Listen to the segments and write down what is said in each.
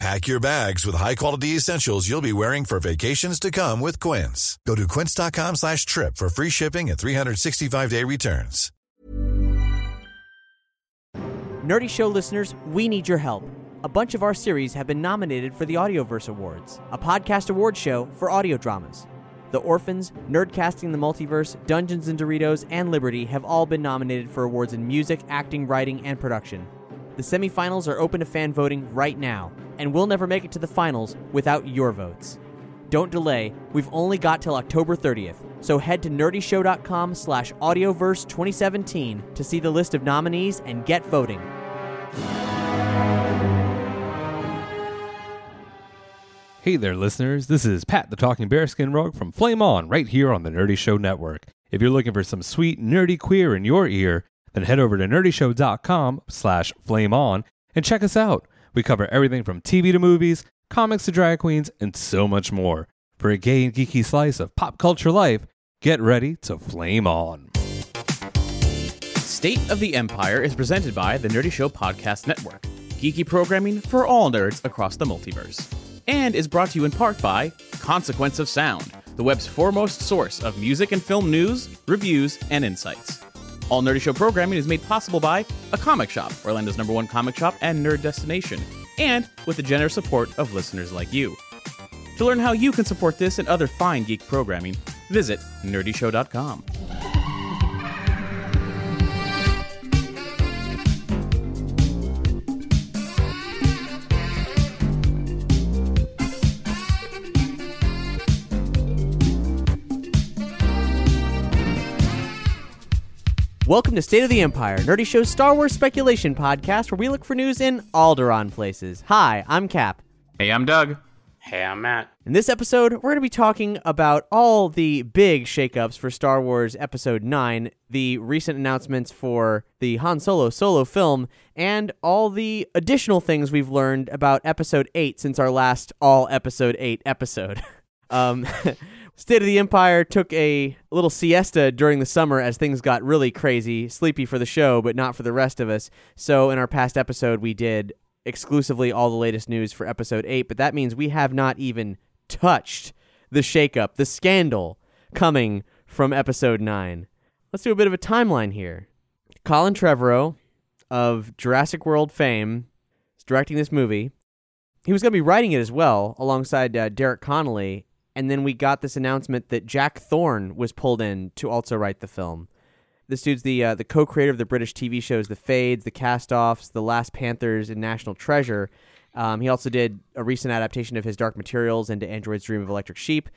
Pack your bags with high-quality essentials you'll be wearing for vacations to come with Quince. Go to quince.com slash trip for free shipping and 365-day returns. Nerdy Show listeners, we need your help. A bunch of our series have been nominated for the Audioverse Awards, a podcast award show for audio dramas. The Orphans, Nerdcasting the Multiverse, Dungeons and Doritos, and Liberty have all been nominated for awards in music, acting, writing, and production. The semifinals are open to fan voting right now, and we'll never make it to the finals without your votes. Don't delay, we've only got till October 30th, so head to nerdyshow.com slash audioverse 2017 to see the list of nominees and get voting. Hey there, listeners. This is Pat the Talking Bearskin Rug from Flame On, right here on the Nerdy Show Network. If you're looking for some sweet, nerdy queer in your ear, then head over to nerdyshow.com slash flame on and check us out. We cover everything from TV to movies, comics to drag queens, and so much more. For a gay and geeky slice of pop culture life, get ready to flame on. State of the Empire is presented by the Nerdy Show Podcast Network, geeky programming for all nerds across the multiverse, and is brought to you in part by Consequence of Sound, the web's foremost source of music and film news, reviews, and insights. All Nerdy Show programming is made possible by A Comic Shop, Orlando's number one comic shop and nerd destination, and with the generous support of listeners like you. To learn how you can support this and other fine geek programming, visit nerdyshow.com. Welcome to State of the Empire, Nerdy Show's Star Wars speculation podcast where we look for news in Alderaan places. Hi, I'm Cap. Hey, I'm Doug. Hey, I'm Matt. In this episode, we're going to be talking about all the big shakeups for Star Wars Episode 9, the recent announcements for the Han Solo solo film, and all the additional things we've learned about Episode 8 since our last all Episode 8 episode. um, State of the Empire took a little siesta during the summer as things got really crazy, sleepy for the show, but not for the rest of us. So, in our past episode, we did exclusively all the latest news for episode 8, but that means we have not even touched the shakeup, the scandal coming from episode 9. Let's do a bit of a timeline here. Colin Trevorrow of Jurassic World fame is directing this movie. He was going to be writing it as well alongside uh, Derek Connolly, and then we got this announcement that Jack Thorne was pulled in to also write the film. This dude's the uh, the co-creator of the British TV shows The Fades, The Castoffs, The Last Panthers, and National Treasure. Um, he also did a recent adaptation of his Dark Materials into Android's Dream of Electric Sheep.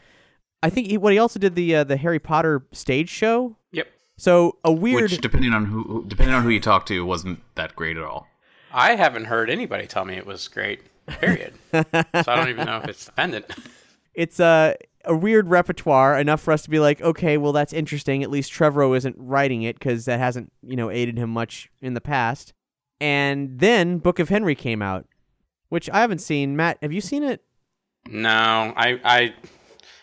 I think he, what he also did the uh, the Harry Potter stage show. Yep. So a weird. Which, depending on who, depending on who you talk to, wasn't that great at all. I haven't heard anybody tell me it was great. Period. so I don't even know if it's dependent. It's a a weird repertoire enough for us to be like, okay, well that's interesting. At least Trevorrow isn't writing it because that hasn't you know aided him much in the past. And then Book of Henry came out, which I haven't seen. Matt, have you seen it? No, I, I,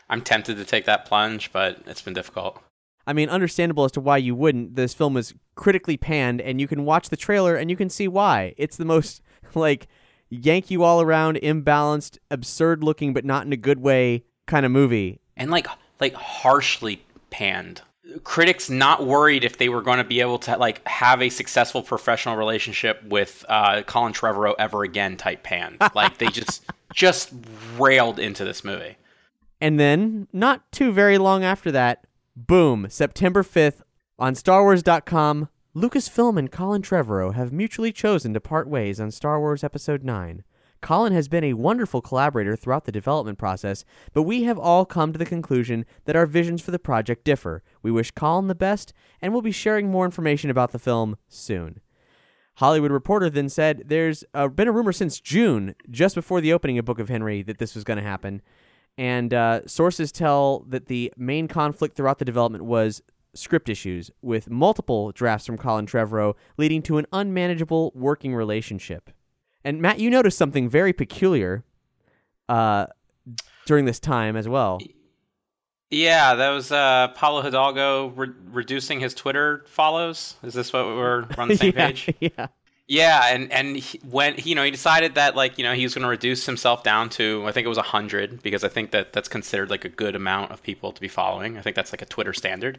I'm tempted to take that plunge, but it's been difficult. I mean, understandable as to why you wouldn't. This film is critically panned, and you can watch the trailer and you can see why. It's the most like yank you all around, imbalanced, absurd looking, but not in a good way kind of movie. And like, like harshly panned. Critics not worried if they were going to be able to like have a successful professional relationship with uh, Colin Trevorrow ever again. Type pan. Like they just just railed into this movie. And then, not too very long after that, boom, September 5th, on StarWars.com, Lucasfilm and Colin Trevorrow have mutually chosen to part ways on Star Wars Episode 9. Colin has been a wonderful collaborator throughout the development process, but we have all come to the conclusion that our visions for the project differ. We wish Colin the best, and we'll be sharing more information about the film soon. Hollywood Reporter then said there's uh, been a rumor since June, just before the opening of Book of Henry, that this was going to happen. And uh, sources tell that the main conflict throughout the development was script issues, with multiple drafts from Colin Trevorrow leading to an unmanageable working relationship. And Matt, you noticed something very peculiar uh, during this time as well. Yeah, that was uh, Pablo Hidalgo re- reducing his Twitter follows. Is this what we're on the same yeah, page? Yeah. Yeah, and and he, when you know he decided that like you know he was going to reduce himself down to I think it was hundred because I think that that's considered like a good amount of people to be following. I think that's like a Twitter standard.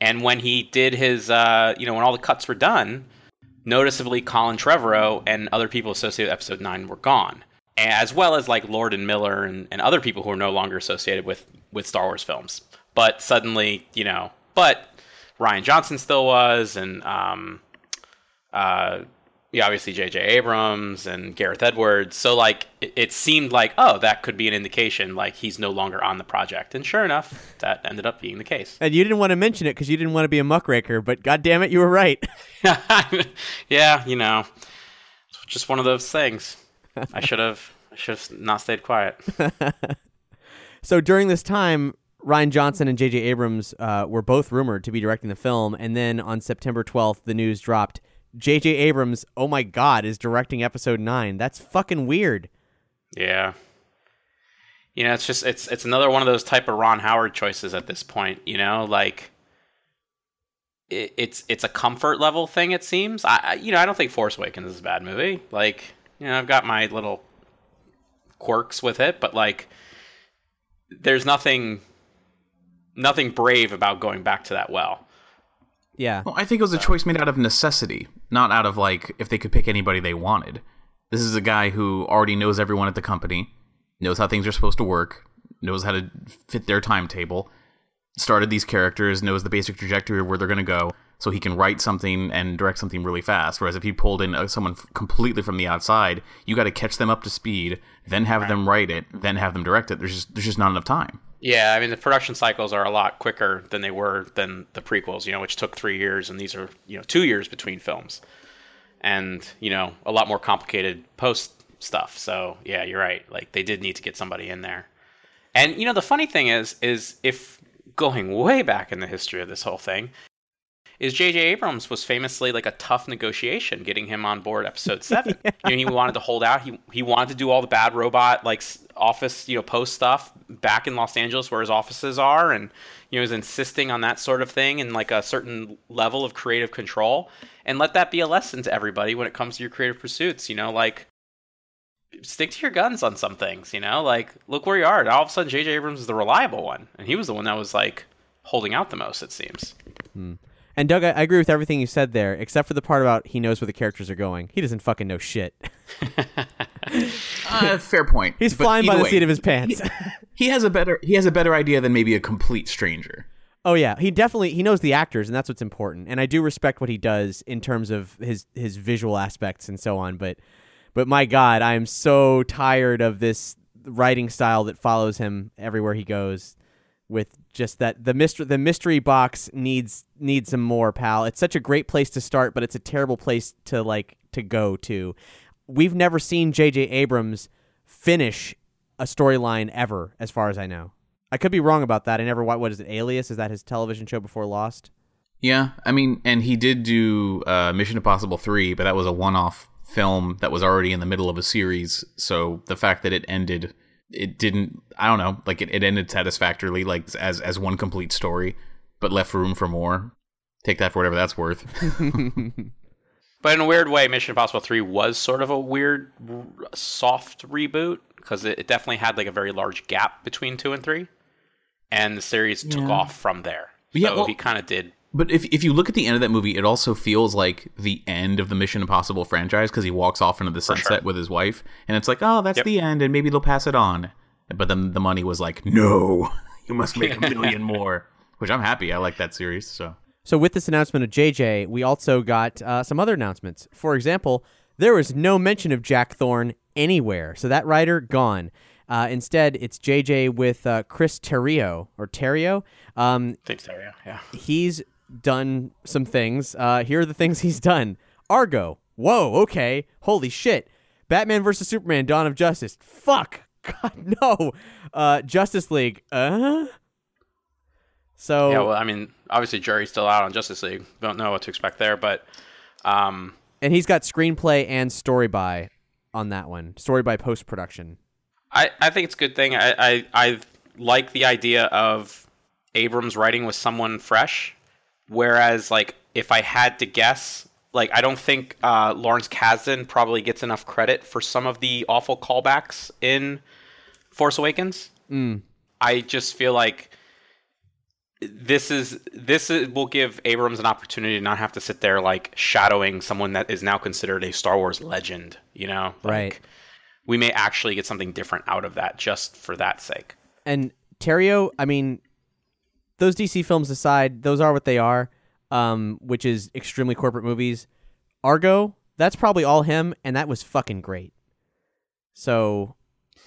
And when he did his uh, you know when all the cuts were done, noticeably Colin Trevorrow and other people associated with Episode Nine were gone, as well as like Lord and Miller and, and other people who are no longer associated with with Star Wars films. But suddenly you know, but Rian Johnson still was, and um, uh, yeah, obviously J.J. Abrams and Gareth Edwards. So like, it, it, seemed like, oh, that could be an indication like he's no longer on the project. And sure enough, that ended up being the case. And you didn't want to mention it because you didn't want to be a muckraker, but god damn it, you were right. yeah, you know, just one of those things. I should have, I should have not stayed quiet. so during this time, Rian Johnson and J.J. Abrams uh, were both rumored to be directing the film, and then on September 12th, the news dropped J.J. Abrams, oh my God, is directing episode nine. That's fucking weird. Yeah. You know, it's just it's it's another one of those type of Ron Howard choices at this point. You know, like it, it's it's a comfort level thing. It seems. I, I you know I don't think Force Awakens is a bad movie. Like you know I've got my little quirks with it, but like there's nothing nothing brave about going back to that well. Yeah. Well, I think it was a choice made out of necessity, not out of like if they could pick anybody they wanted. This is a guy who already knows everyone at the company, knows how things are supposed to work, knows how to fit their timetable, started these characters, knows the basic trajectory of where they're going to go, so he can write something and direct something really fast. Whereas if he pulled in uh, someone completely from the outside, you got to catch them up to speed, then have right. them write it, then have them direct it. There's just there's just not enough time. Yeah, I mean the production cycles are a lot quicker than they were than the prequels, you know, which took three years, and these are you know two years between films, and you know a lot more complicated post stuff. So yeah, you're right. Like they did need to get somebody in there, and you know the funny thing is, is if going way back in the history of this whole thing, is J.J. Abrams was famously like a tough negotiation getting him on board Episode Seven. yeah. You know, he wanted to hold out. He he wanted to do all the bad robot like office, you know, post stuff back in Los Angeles where his offices are, and you know, is insisting on that sort of thing and like a certain level of creative control. And let that be a lesson to everybody when it comes to your creative pursuits. You know, like stick to your guns on some things. You know, like look where you are. And all of a sudden, J.J. Abrams is the reliable one, and he was the one that was like holding out the most. It seems. Hmm. And Doug, I, I, agree with everything you said there, except for the part about he knows where the characters are going. He doesn't fucking know shit. uh, fair point. He's flying by the way, seat of his pants. He, he, has a better he has a better idea than maybe a complete stranger. Oh yeah, he definitely he knows the actors, and that's what's important. And I do respect what he does in terms of his his visual aspects and so on. But but my God, I am so tired of this writing style that follows him everywhere he goes with just that the mystery the mystery box needs needs some more pal. It's such a great place to start but it's a terrible place to like to go to. We've never seen jj abrams finish a storyline ever as far as i know. I could be wrong about that. I never what, what is it alias? Is that his television show before lost? Yeah i mean and he did do uh, mission impossible 3 but that was a one-off film that was already in the middle of a series. So the fact that it ended it didn't i don't know like it, it ended satisfactorily like as as one complete story but left room for more. Take that for whatever that's worth. But in a weird way mission impossible 3 was sort of a weird soft reboot because it, it, definitely had like a very large gap between 2 and 3 and the series yeah. took off from there. So yeah, well, he kind of did but if if you look at the end of that movie, it also feels like the end of the Mission Impossible franchise because he walks off into the sunset sure. with his wife, and it's like, oh, that's yep. the end, and maybe they'll pass it on. But then the money was like, no, you must make a million more. Which I'm happy. I like that series. So. So with this announcement of JJ, we also got uh, some other announcements. For example, there was no mention of Jack Thorne anywhere. So that writer gone. Uh, instead, it's JJ with uh, Chris Terrio or Terrio. Um, I think Terrio. Yeah. He's done some things. Uh, here are the things he's done. Argo. Whoa. Okay. Holy shit. Batman versus Superman: Dawn of Justice. Fuck. God no. Uh, Justice League. Uh. So yeah, well, I mean, obviously jury's still out on Justice League. Don't know what to expect there, but um, And he's got screenplay and story by on that one. Story by post production. I, I think it's a good thing. I, I, I like the idea of Abrams writing with someone fresh. Whereas, like, if I had to guess, like, I don't think uh, Lawrence Kasdan probably gets enough credit for some of the awful callbacks in Force Awakens. Mm. I just feel like this is this is, will give Abrams an opportunity to not have to sit there like shadowing someone that is now considered a Star Wars legend. You know, like, Right. We may actually get something different out of that just for that sake. And Terrio, I mean, those DC films aside, those are what they are, um, which is extremely corporate movies. Argo, that's probably all him, and that was fucking great. So,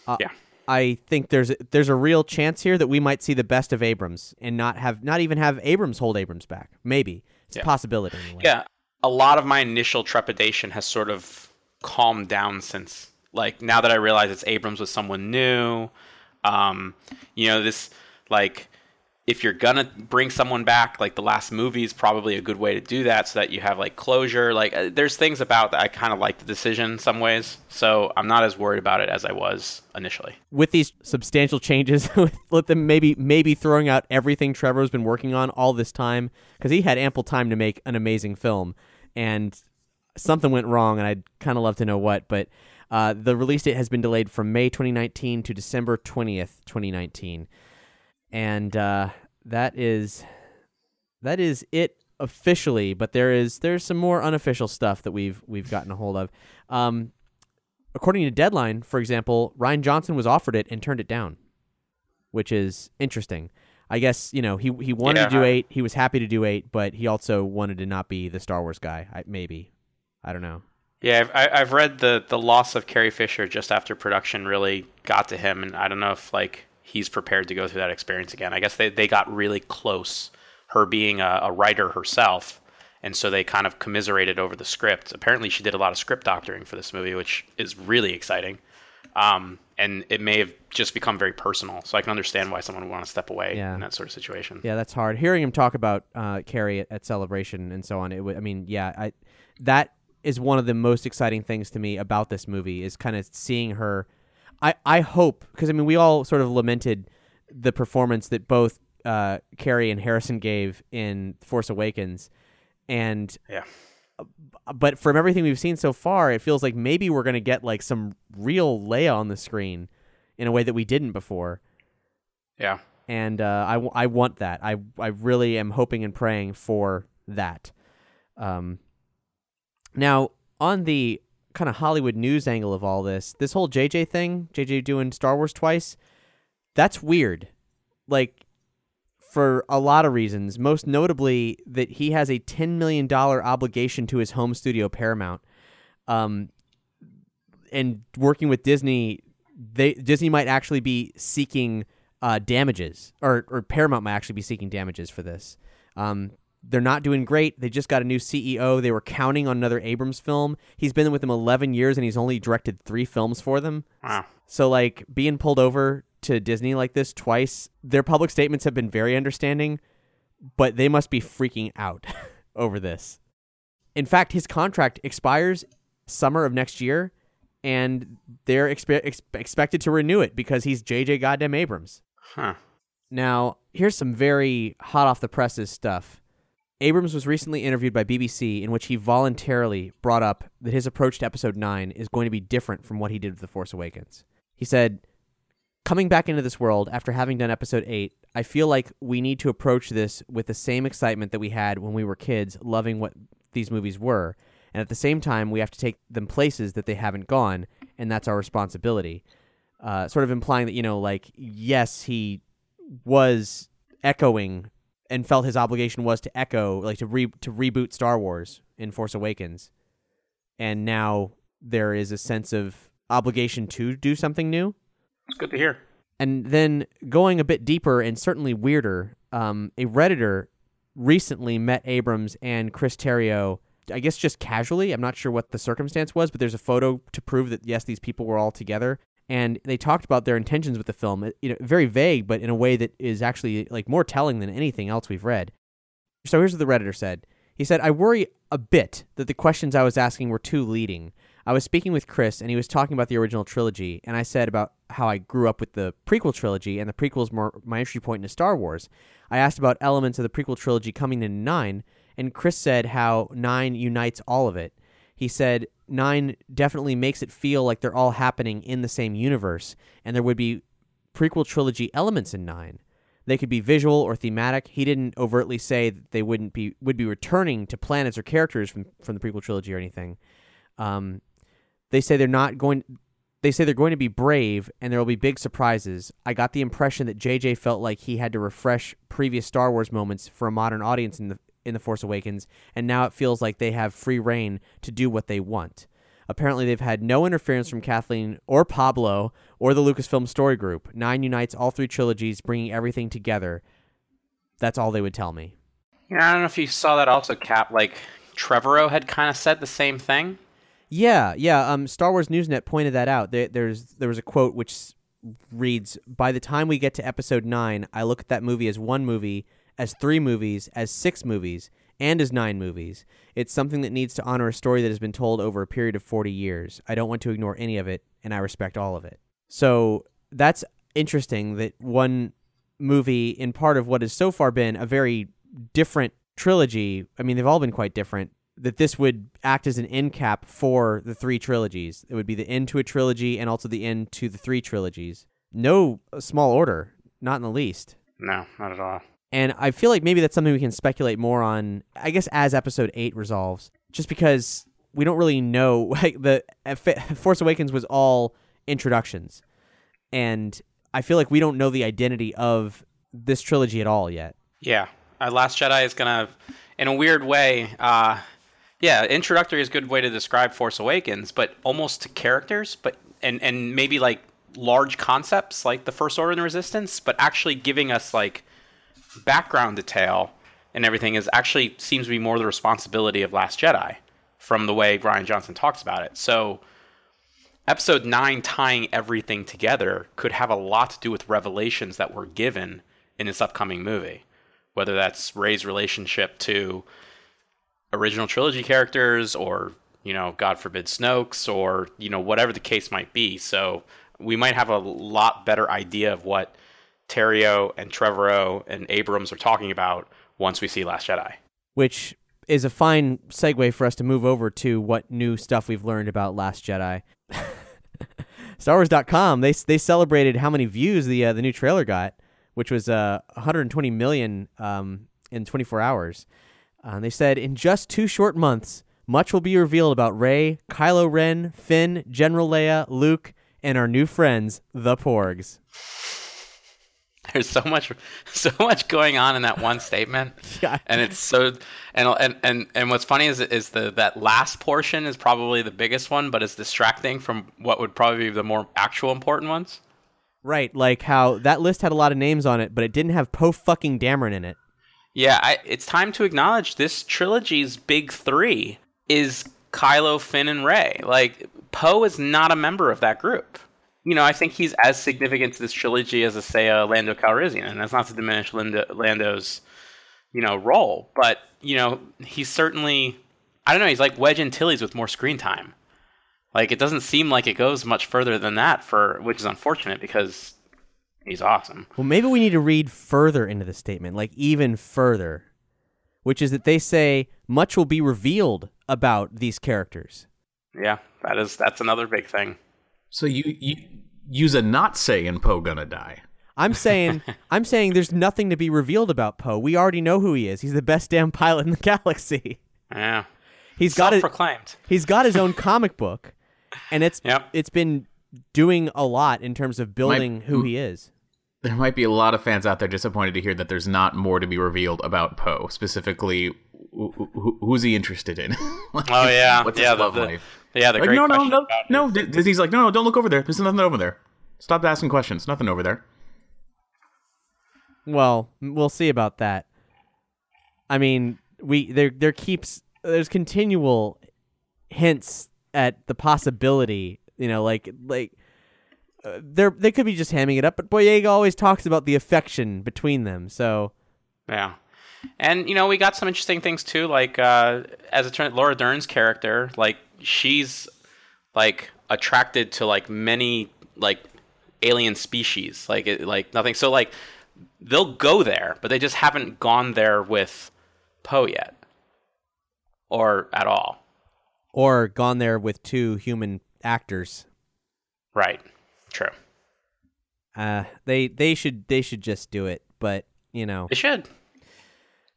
uh, Yeah. I think there's there's a real chance here that we might see the best of Abrams and not have not even have Abrams hold Abrams back. Maybe it's a possibility. Anyway. Yeah, a lot of my initial trepidation has sort of calmed down since, like, now that I realize it's Abrams with someone new. Um, you know, this like, if you're gonna bring someone back, like the last movie is probably a good way to do that, so that you have like closure. Like, uh, there's things about that I kind of like the decision in some ways, so I'm not as worried about it as I was initially. with these substantial changes, with them maybe maybe throwing out everything Trevor's been working on all this time because he had ample time to make an amazing film, and something went wrong, and I'd kind of love to know what. But uh, the release date has been delayed from May 2019 to December 20th, 2019, and uh, that is that is it officially. But there is there's some more unofficial stuff that we've we've gotten a hold of. Um, according to Deadline, for example, Rian Johnson was offered it and turned it down, which is interesting. I guess you know he he wanted to do eight. He was happy to do eight, but he also wanted to not be the Star Wars guy. I, maybe I don't know. Yeah, I've, I've read the the loss of Carrie Fisher just after production really got to him, and I don't know if like he's prepared to go through that experience again. I guess they they got really close, her being a, a writer herself, and so they kind of commiserated over the script. Apparently, she did a lot of script doctoring for this movie, which is really exciting. Um, and it may have just become very personal, so I can understand why someone would want to step away Yeah. in that sort of situation. Yeah, that's hard. Hearing him talk about uh, Carrie at, at Celebration and so on, it w- I mean, yeah, I that is one of the most exciting things to me about this movie is kind of seeing her. I I hope because I mean we all sort of lamented the performance that both uh, Carrie and Harrison gave in Force Awakens, and Yeah. but from everything we've seen so far, it feels like maybe we're gonna get like some real Leia on the screen in a way that we didn't before Yeah. and uh, I, w- I want that. I I really am hoping and praying for that. Um, now on the kind of Hollywood news angle of all this, this whole JJ thing, JJ doing Star Wars twice, that's weird. Like for a lot of reasons, most notably that he has a ten million dollar obligation to his home studio Paramount. Um, and working with Disney, they Disney might actually be seeking uh, damages, or or Paramount might actually be seeking damages for this. Um, they're not doing great. They just got a new CEO. They were counting on another Abrams film. He's been with them 11 years and he's only directed three films for them. Wow. So like being pulled over to Disney like this twice, their public statements have been very understanding, but they must be freaking out over this. In fact, his contract expires summer of next year, and they're expe- ex- expected to renew it because he's JJ goddamn Abrams. Huh. Now, here's some very hot off the presses stuff. Abrams was recently interviewed by BBC in which he voluntarily brought up that his approach to episode 9 is going to be different from what he did with The Force Awakens. He said, Coming back into this world after having done episode 8, I feel like we need to approach this with the same excitement that we had when we were kids, loving what these movies were. And at the same time, we have to take them places that they haven't gone, and that's our responsibility. Uh, sort of implying that, you know, like, yes, he was echoing and felt his obligation was to echo, like to re- to reboot Star Wars in Force Awakens, and now there is a sense of obligation to do something new. It's good to hear. And then going a bit deeper and certainly weirder, um, a redditor recently met Abrams and Chris Terrio. I guess just casually. I'm not sure what the circumstance was, but there's a photo to prove that yes, these people were all together, and they talked about their intentions with the film. Uh, you know, very vague, but in a way that is actually like more telling than anything else we've read. So here's what the Redditor said. He said, I worry a bit that the questions I was asking were too leading. I was speaking with Chris, and he was talking about the original trilogy, and I said about how I grew up with the prequel trilogy, and the prequels more my entry point into Star Wars. I asked about elements of the prequel trilogy coming in 9, and Chris said how 9 unites all of it. He said 9 definitely makes it feel like they're all happening in the same universe, and there would be prequel trilogy elements in 9. They could be visual or thematic. He didn't overtly say that they wouldn't be would be returning to planets or characters from from the prequel trilogy or anything. Um, they say they're not going. They say they're going to be brave and there will be big surprises. I got the impression that JJ felt like he had to refresh previous Star Wars moments for a modern audience in the in the Force Awakens, and now it feels like they have free reign to do what they want. Apparently, they've had no interference from Kathleen or Pablo or the Lucasfilm Story Group. Nine unites all three trilogies, bringing everything together. That's all they would tell me. Yeah, I don't know if you saw that also, Cap. Like Trevorrow had kind of said the same thing. Yeah, yeah. Um, Star Wars Newsnet pointed that out. There, there's there was a quote which reads, "By the time we get to Episode nine, I look at that movie as one movie, as three movies, as six movies, and as nine movies. It's something that needs to honor a story that has been told over a period of forty years. I don't want to ignore any of it, and I respect all of it." So that's interesting. That one movie, in part of what has so far been a very different trilogy. I mean, they've all been quite different that this would act as an end cap for the three trilogies. It would be the end to a trilogy and also the end to the three trilogies. No small order, not in the least. No, not at all. And I feel like maybe that's something we can speculate more on, I guess, as episode 8 resolves, just because we don't really know. Like, the Force Awakens was all introductions. And I feel like we don't know the identity of this trilogy at all yet. Yeah. Uh, Last Jedi is going to, in a weird way, uh, yeah, introductory is a good way to describe Force Awakens, but almost to characters, but and and maybe like large concepts like the First Order and the Resistance, but actually giving us like background detail and everything is actually seems to be more the responsibility of Last Jedi from the way Rian Johnson talks about it. So episode 9 tying everything together could have a lot to do with revelations that were given in this upcoming movie. Whether that's Rey's relationship to original trilogy characters or you know god forbid snokes or you know whatever the case might be so we might have a lot better idea of what Terrio and Trevorrow and Abrams are talking about once we see Last Jedi. Which is a fine segue for us to move over to what new stuff we've learned about Last Jedi. StarWars.com they they celebrated how many views the uh, the new trailer got, which was uh, 120 million um, in 24 hours. Uh, they said in just two short months, much will be revealed about Rey, Kylo Ren, Finn, General Leia, Luke, and our new friends, the Porgs. There's so much, so much going on in that one statement, Yeah. and it's so, and and and and what's funny is is the that last portion is probably the biggest one, but it's distracting from what would probably be the more actual important ones. Right, like how that list had a lot of names on it, but it didn't have Poe fucking Dameron in it. Yeah, I, it's time to acknowledge this trilogy's big three is Kylo, Finn, and Rey. Like Poe is not a member of that group. You know, I think he's as significant to this trilogy as, a, say, a Lando Calrissian, and that's not to diminish Lando, Lando's, you know, role. But you know, he's certainly, I don't know, he's like Wedge Antilles with more screen time. Like it doesn't seem like it goes much further than that for, which is unfortunate because he's awesome. Well, maybe we need to read further into the statement, like even further, which is that they say much will be revealed about these characters. Yeah, that is that's another big thing. So you you use a not saying Poe gonna die. I'm saying I'm saying there's nothing to be revealed about Poe. We already know who he is. He's the best damn pilot in the galaxy. Yeah, He's got it. self-proclaimed. He's got his own comic book, and it's Yep. it's been doing a lot in terms of building who he is. There might be a lot of fans out there disappointed to hear that there's not more to be revealed about Poe. Specifically, wh- wh- who's he interested in? Like, Oh yeah, what's yeah, his the, love the- life? Yeah. The Like, great no, no, no, no. Disney's like, no, no, don't look over there. There's nothing over there. Stop asking questions. Nothing over there. Well, we'll see about that. I mean, we there there keeps there's continual hints at the possibility, you know, like like uh, there they could be just hamming it up, but Boyega always talks about the affection between them. So Yeah. And you know, we got some interesting things too. Like uh, as it turned, Laura Dern's character, like she's like attracted to like many like alien species, like it, like nothing. So like they'll go there, but they just haven't gone there with Poe yet, or at all. Or gone there with two human actors. Right. True. Uh, they they should they should just do it, but you know. They should.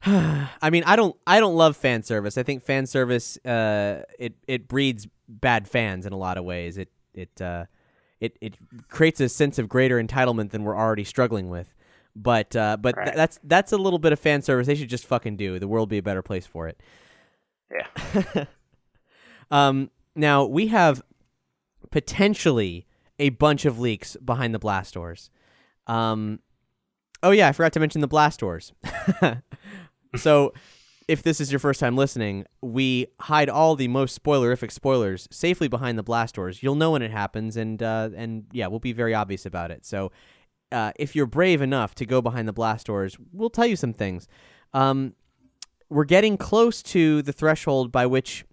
I mean, I don't I don't love fan service. I think fan service uh it it breeds bad fans in a lot of ways. It it uh it it creates a sense of greater entitlement than we're already struggling with. But uh but th- that's that's a little bit of fan service. They should just fucking do. The world be a better place for it. Yeah. Um now we have potentially a bunch of leaks behind the blast doors. Um Oh yeah, I forgot to mention the blast doors. so if this is your first time listening, we hide all the most spoilerific spoilers safely behind the blast doors. You'll know when it happens, and uh, and yeah, we'll be very obvious about it. So, uh, if you're brave enough to go behind the blast doors, we'll tell you some things. Um, we're getting close to the threshold by which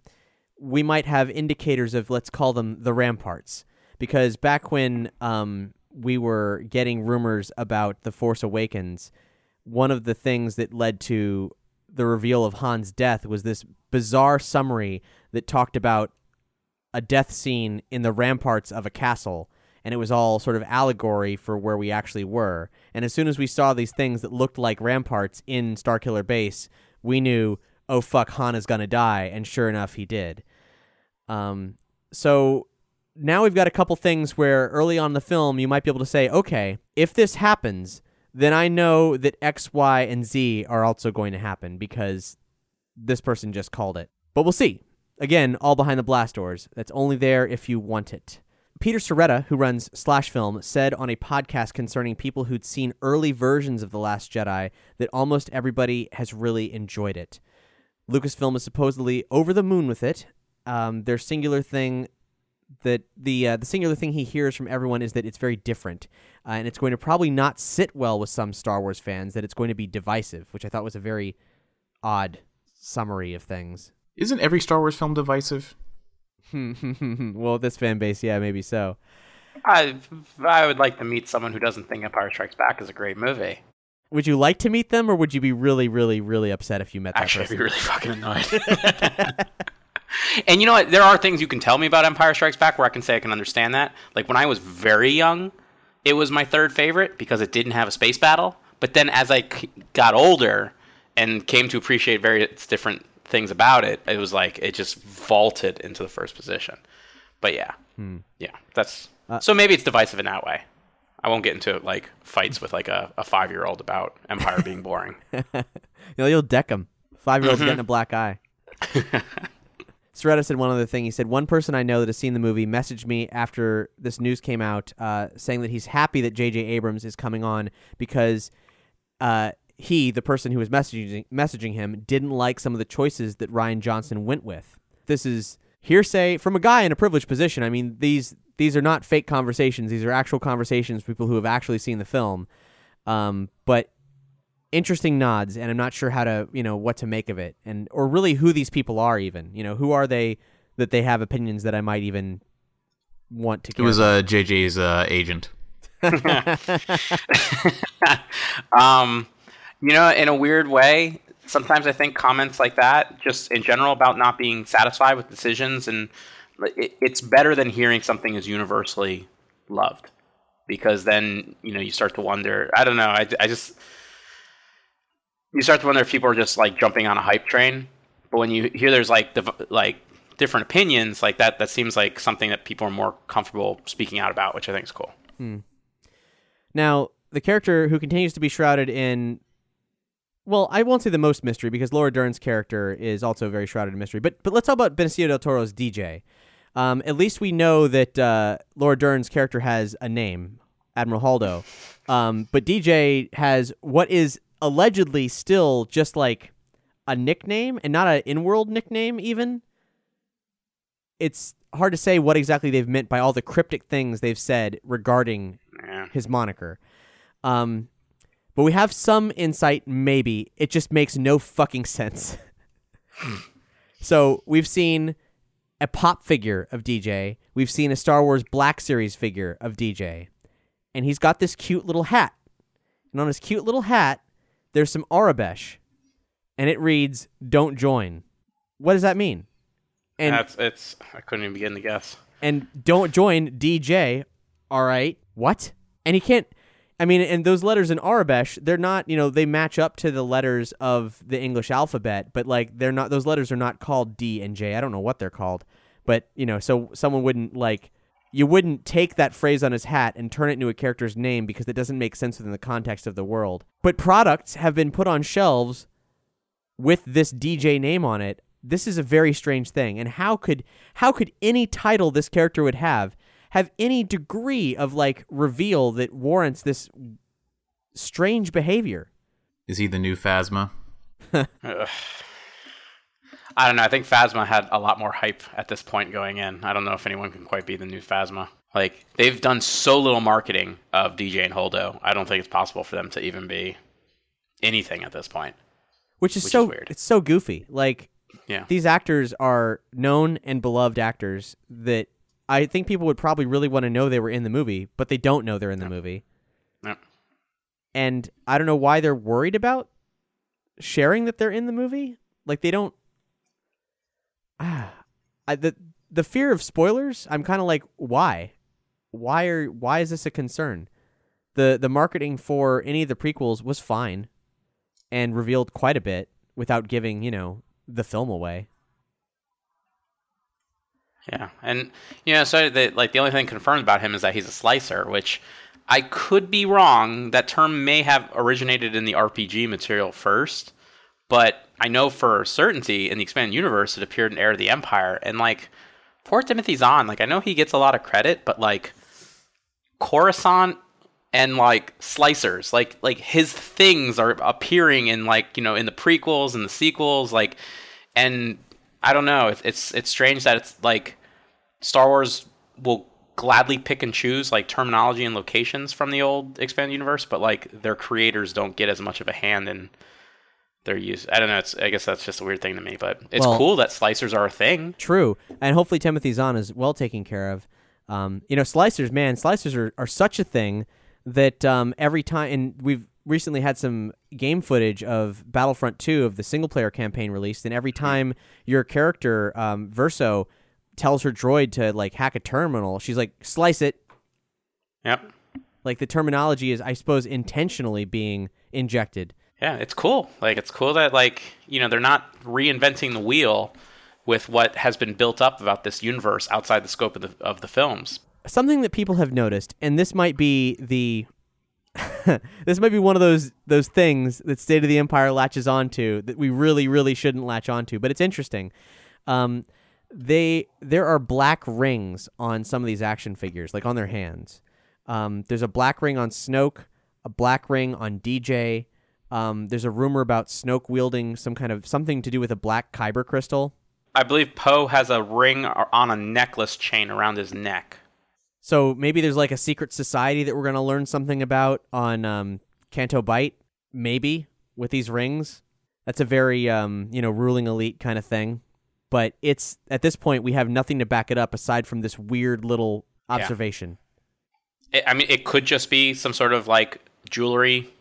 we might have indicators of let's call them the ramparts, because back when um, we were getting rumors about the Force Awakens, one of the things that led to the reveal of Han's death was this bizarre summary that talked about a death scene in the ramparts of a castle and it was all sort of allegory for where we actually were. And as soon as we saw these things that looked like ramparts in starkiller base we knew oh fuck han is gonna die and sure enough he did. Um, so now we've got a couple things where early on in the film you might be able to say okay if this happens then I know that X, Y, and Z are also going to happen because this person just called it. But we'll see. Again, all behind the blast doors. That's only there if you want it. Peter Sciretta, who runs Slash Film, said on a podcast concerning people who'd seen early versions of The Last Jedi that almost everybody has really enjoyed it. Lucasfilm is supposedly over the moon with it. Um, their singular thing that the uh, the singular thing he hears from everyone is that it's very different, uh, and it's going to probably not sit well with some Star Wars fans. That it's going to be divisive, which I thought was a very odd summary of things. Isn't every Star Wars film divisive? well, this fan base, yeah, maybe so. I I would like to meet someone who doesn't think Empire Strikes Back is a great movie. Would you like to meet them, or would you be really, really, really upset if you met that Actually, I'd be really fucking annoyed. and you know what? There are things you can tell me about Empire Strikes Back where I can say I can understand that. Like when I was very young, it was my third favorite because it didn't have a space battle. But then as I c- got older and came to appreciate various different things about it, it was like it just vaulted into the first position. But yeah, hmm. yeah, that's uh, so maybe it's divisive in that way. I won't get into like fights with like a, a five year old about Empire being boring. You know, you'll deck him. Five year olds mm-hmm. getting a black eye. Sciretta said one other thing. He said, One person I know that has seen the movie messaged me after this news came out uh, saying that he's happy that J.J. Abrams is coming on because uh, he, the person who was messaging, messaging him, didn't like some of the choices that Rian Johnson went with. This is hearsay from a guy in a privileged position. I mean, these these are not fake conversations. These are actual conversations people who have actually seen the film. Um, but interesting nods and i'm not sure how to you know what to make of it and or really who these people are even you know who are they that they have opinions that i might even want to It was about. uh, JJ's uh, agent. um, you know, in a weird way, sometimes I think comments like that, just in general about not being satisfied with decisions, and it, it's better than hearing something is universally loved, because then you know you start to wonder. I don't know. I, I just you start to wonder if people are just like jumping on a hype train. But when you hear there's like div- like different opinions like that, that seems like something that people are more comfortable speaking out about, which I think is cool. now the character who continues to be shrouded in well i won't say the most mystery because laura dern's character is also very shrouded in mystery but but let's talk about benicio del toro's dj um, at least we know that uh, laura dern's character has a name admiral holdo um, but dj has what is allegedly still just like a nickname and not an in-world nickname even it's hard to say what exactly they've meant by all the cryptic things they've said regarding Yeah. his moniker. Um, but we have some insight. Maybe it just makes no fucking sense. so we've seen a pop figure of DJ. We've seen a Star Wars Black Series figure of DJ, and he's got this cute little hat. And on his cute little hat, there's some Aurebesh, and it reads "Don't join." What does that mean? And That's it's. I couldn't even begin to guess. and don't join DJ. All right, what? And he can't. I mean, and those letters in Aurebesh, they're not. You know, they match up to the letters of the English alphabet, but like they're not. Those letters are not called D and J. I don't know what they're called, but you know, so someone wouldn't like. You wouldn't take that phrase on his hat and turn it into a character's name because it doesn't make sense within the context of the world. But products have been put on shelves with this DJ name on it. This is a very strange thing. And how could how could any title this character would have have any degree of like reveal that warrants this strange behavior? Is he the new Phasma? I don't know. I think Phasma had a lot more hype at this point going in. I don't know if anyone can quite be the new Phasma. Like they've done so little marketing of DJ and Holdo. I don't think it's possible for them to even be anything at this point. Which is Which is so weird. it's so goofy. Like Yeah. these actors are known and beloved actors that I think people would probably really want to know they were in the movie, but they don't know they're in the movie. Yep. And I don't know why they're worried about sharing that they're in the movie. Like they don't. Ah, I, the the fear of spoilers. I'm kind of like, why? Why are why is this a concern? the The marketing for any of the prequels was fine, and revealed quite a bit without giving you know the film away. Yeah, and you know, so the, like the only thing confirmed about him is that he's a slicer, which I could be wrong. That term may have originated in the RPG material first, but I know for certainty in the expanded universe it appeared in Heir of the Empire, and like poor Timothy Zahn, like I know he gets a lot of credit, but like Coruscant and like slicers, like like his things are appearing in like you know in the prequels and the sequels, like and I don't know. It's it's it's strange that it's like Star Wars will gladly pick and choose like terminology and locations from the old expanded universe, but like their creators don't get as much of a hand in their use. I don't know. It's I guess that's just a weird thing to me, but it's Well- cool that slicers are a thing. True, and hopefully Timothy Zahn is well taken care of. Um, you know, slicers, man, slicers are, are such a thing that um, every time, and we've recently had some game footage of Battlefront 2 of the single player campaign released, and every time your character um, Versio tells her droid to like hack a terminal, she's like, "Slice it." Yep. Like the terminology is, I suppose, intentionally being injected. Yeah, it's cool. Like it's cool that like you know they're not reinventing the wheel with what has been built up about this universe outside the scope of the of the films. something that people have noticed, and this might be the this might be one of those those things that State of the Empire latches onto that we really really shouldn't latch onto, but it's interesting. Um, they there are black rings on some of these action figures, like on their hands. Um, there's a black ring on Snoke, a black ring on DJ. Um, there's a rumor about Snoke wielding some kind of something to do with a black kyber crystal. I believe Poe has a ring on a necklace chain around his neck. So maybe there's like a secret society that we're gonna learn something about on um, Canto Bight. Maybe with these rings. That's a very um, you know ruling elite kind of thing. But it's at this point we have nothing to back it up aside from this weird little observation. It, I mean, it could just be some sort of like jewelry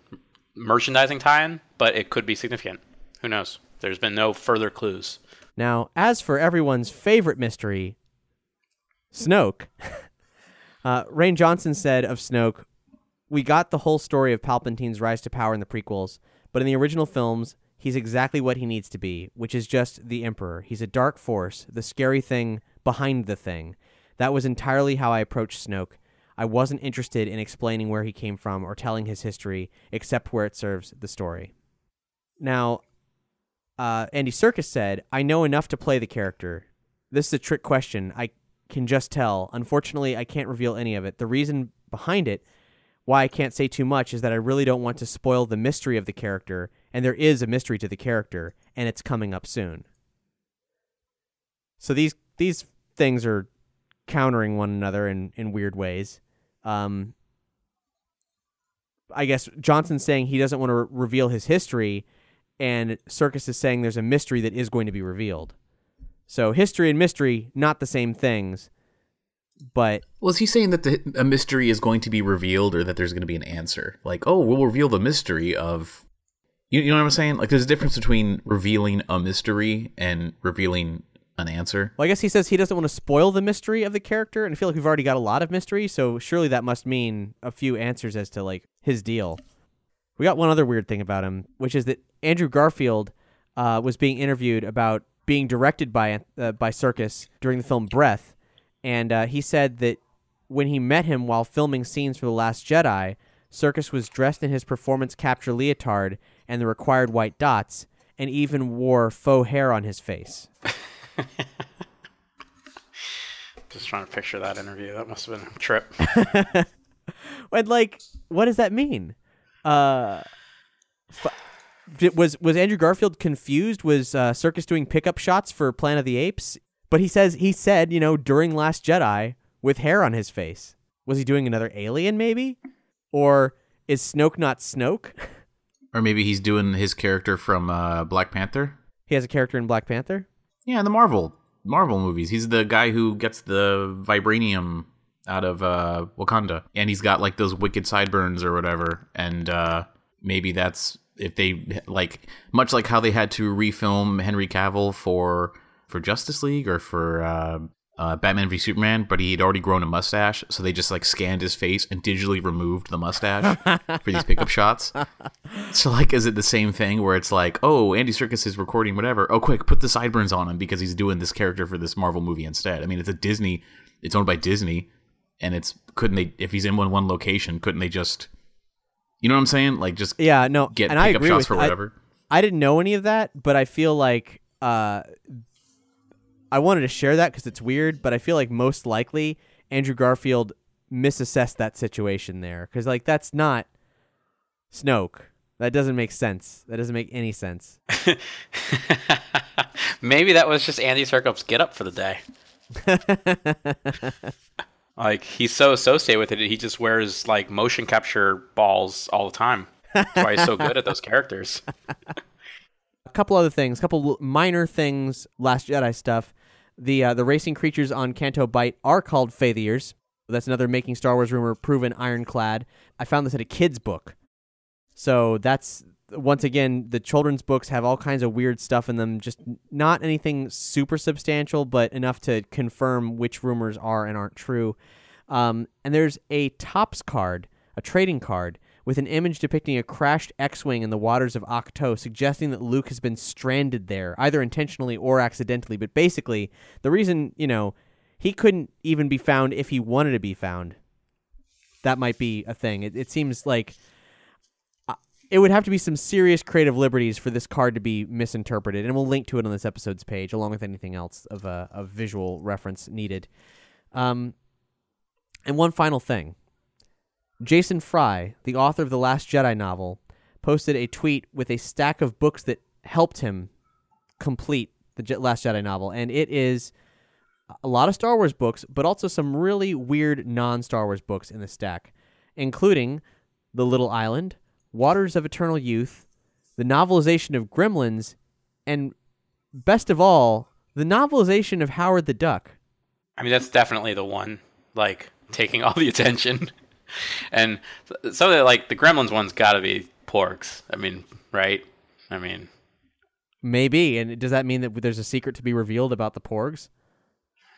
merchandising tie-in, but it could be significant. Who knows? There's been no further clues. Now, as for everyone's favorite mystery, Snoke, uh, Rian Johnson said of Snoke, We got the whole story of Palpatine's rise to power in the prequels, but in the original films, he's exactly what he needs to be, which is just the Emperor. He's a dark force, the scary thing behind the thing. That was entirely how I approached Snoke. I wasn't interested in explaining where he came from or telling his history, except where it serves the story. Now, uh, Andy Serkis said, I know enough to play the character. This is a trick question. I can just tell. Unfortunately, I can't reveal any of it. The reason behind it, why I can't say too much, is that I really don't want to spoil the mystery of the character, and there is a mystery to the character, and it's coming up soon. So these these things are countering one another in, in weird ways. Um, I guess Johnson's saying he doesn't want to re- reveal his history, and Serkis is saying there's a mystery that is going to be revealed. So history and mystery, not the same things, but Was he saying that the, a mystery is going to be revealed, or that there's going to be an answer? Like, oh, we'll reveal the mystery of. You, you know what I'm saying? Like, there's a difference between revealing a mystery and revealing an answer. well, I guess he says he doesn't want to spoil the mystery of the character, and I feel like we've already got a lot of mystery, so surely that must mean a few answers as to like his deal. We got one other weird thing about him, which is that Andrew Garfield uh, was being interviewed about being directed by uh, by Serkis during the film Breath, and uh, he said that when he met him while filming scenes for The Last Jedi, Serkis was dressed in his performance capture leotard and the required white dots, and even wore faux hair on his face. Just trying to picture that interview. That must have been a trip. And like, what does that mean? Uh, f- was was Andrew Garfield confused? Was uh, Serkis doing pickup shots for Planet of the Apes? But he says he said, you know, during Last Jedi with hair on his face. Was he doing another alien, maybe? Or is Snoke not Snoke? Or maybe he's doing his character from uh, Black Panther. he has a character in Black Panther. Yeah, the Marvel Marvel movies, he's the guy who gets the vibranium out of uh, Wakanda, and he's got like those wicked sideburns or whatever. And uh, maybe that's if they like much like how they had to refilm Henry Cavill for for Justice League or for uh, uh, Batman v Superman, but he had already grown a mustache, so they just like scanned his face and digitally removed the mustache for these pickup shots. So like, is it the same thing where it's like, oh, Andy Serkis is recording whatever? Oh, quick, put the sideburns on him because he's doing this character for this Marvel movie instead. I mean, it's a Disney, it's owned by Disney, and it's couldn't they if he's in one one location, couldn't they just, you know what I'm saying? Like just Yeah, no, get and I pickup agree shots with for I- whatever. I didn't know any of that, but I feel like uh, I wanted to share that because it's weird. But I feel like most likely Andrew Garfield misassessed that situation there because like that's not Snoke. That doesn't make sense. That doesn't make any sense. Maybe that was just Andy Serkis's get up for the day. like he's so associated with it, he just wears like motion capture balls all the time. That's why he's so good at those characters. A couple other things, a couple minor things, Last Jedi stuff. The uh, the racing creatures on Canto Bight are called Fathiers. That's another making Star Wars rumor proven ironclad. I found this at a kid's book. So that's once again the children's books have all kinds of weird stuff in them, just not anything super substantial, but enough to confirm which rumors are and aren't true. Um, and there's a Topps card, a trading card with an image depicting a crashed X-wing in the waters of Ahch-To, suggesting that Luke has been stranded there, either intentionally or accidentally. But basically, the reason you know he couldn't even be found if he wanted to be found. That might be a thing. It, it seems like uh, it would have to be some serious creative liberties for this card to be misinterpreted, and we'll link to it on this episode's page, along with anything else of a, of visual reference needed. Um, and one final thing. Jason Fry, the author of the Last Jedi novel, posted a tweet with a stack of books that helped him complete the Je- Last Jedi novel, and it is a lot of Star Wars books, but also some really weird non-Star Wars books in the stack, including The Little Island, Waters of Eternal Youth, the novelization of Gremlins, and best of all, the novelization of Howard the Duck. I mean, that's definitely the one, like, taking all the attention. and of the, like, the Gremlins one's got to be Porgs. I mean, right? I mean, Maybe, and does that mean that there's a secret to be revealed about the Porgs?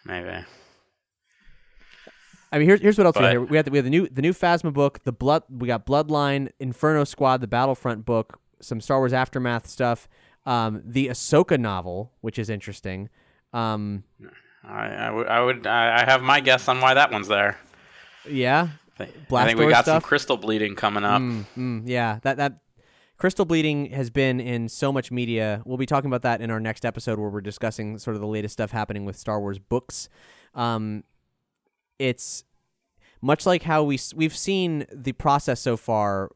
maybe. I mean, here's here's what else we have. Here. We have the, we have the new the new Phasma book, the blood. We got Bloodline, Inferno Squad, the Battlefront book, some Star Wars aftermath stuff, um, the Ahsoka novel, which is interesting. Um, I, I would, would, I I have my guess on why that one's there. yeah, I think we got some crystal bleeding coming up. Mm, yeah, that that crystal bleeding has been in so much media. We'll be talking about that in our next episode where we're discussing sort of the latest stuff happening with Star Wars books. Um, it's much like how we we've seen the process so far,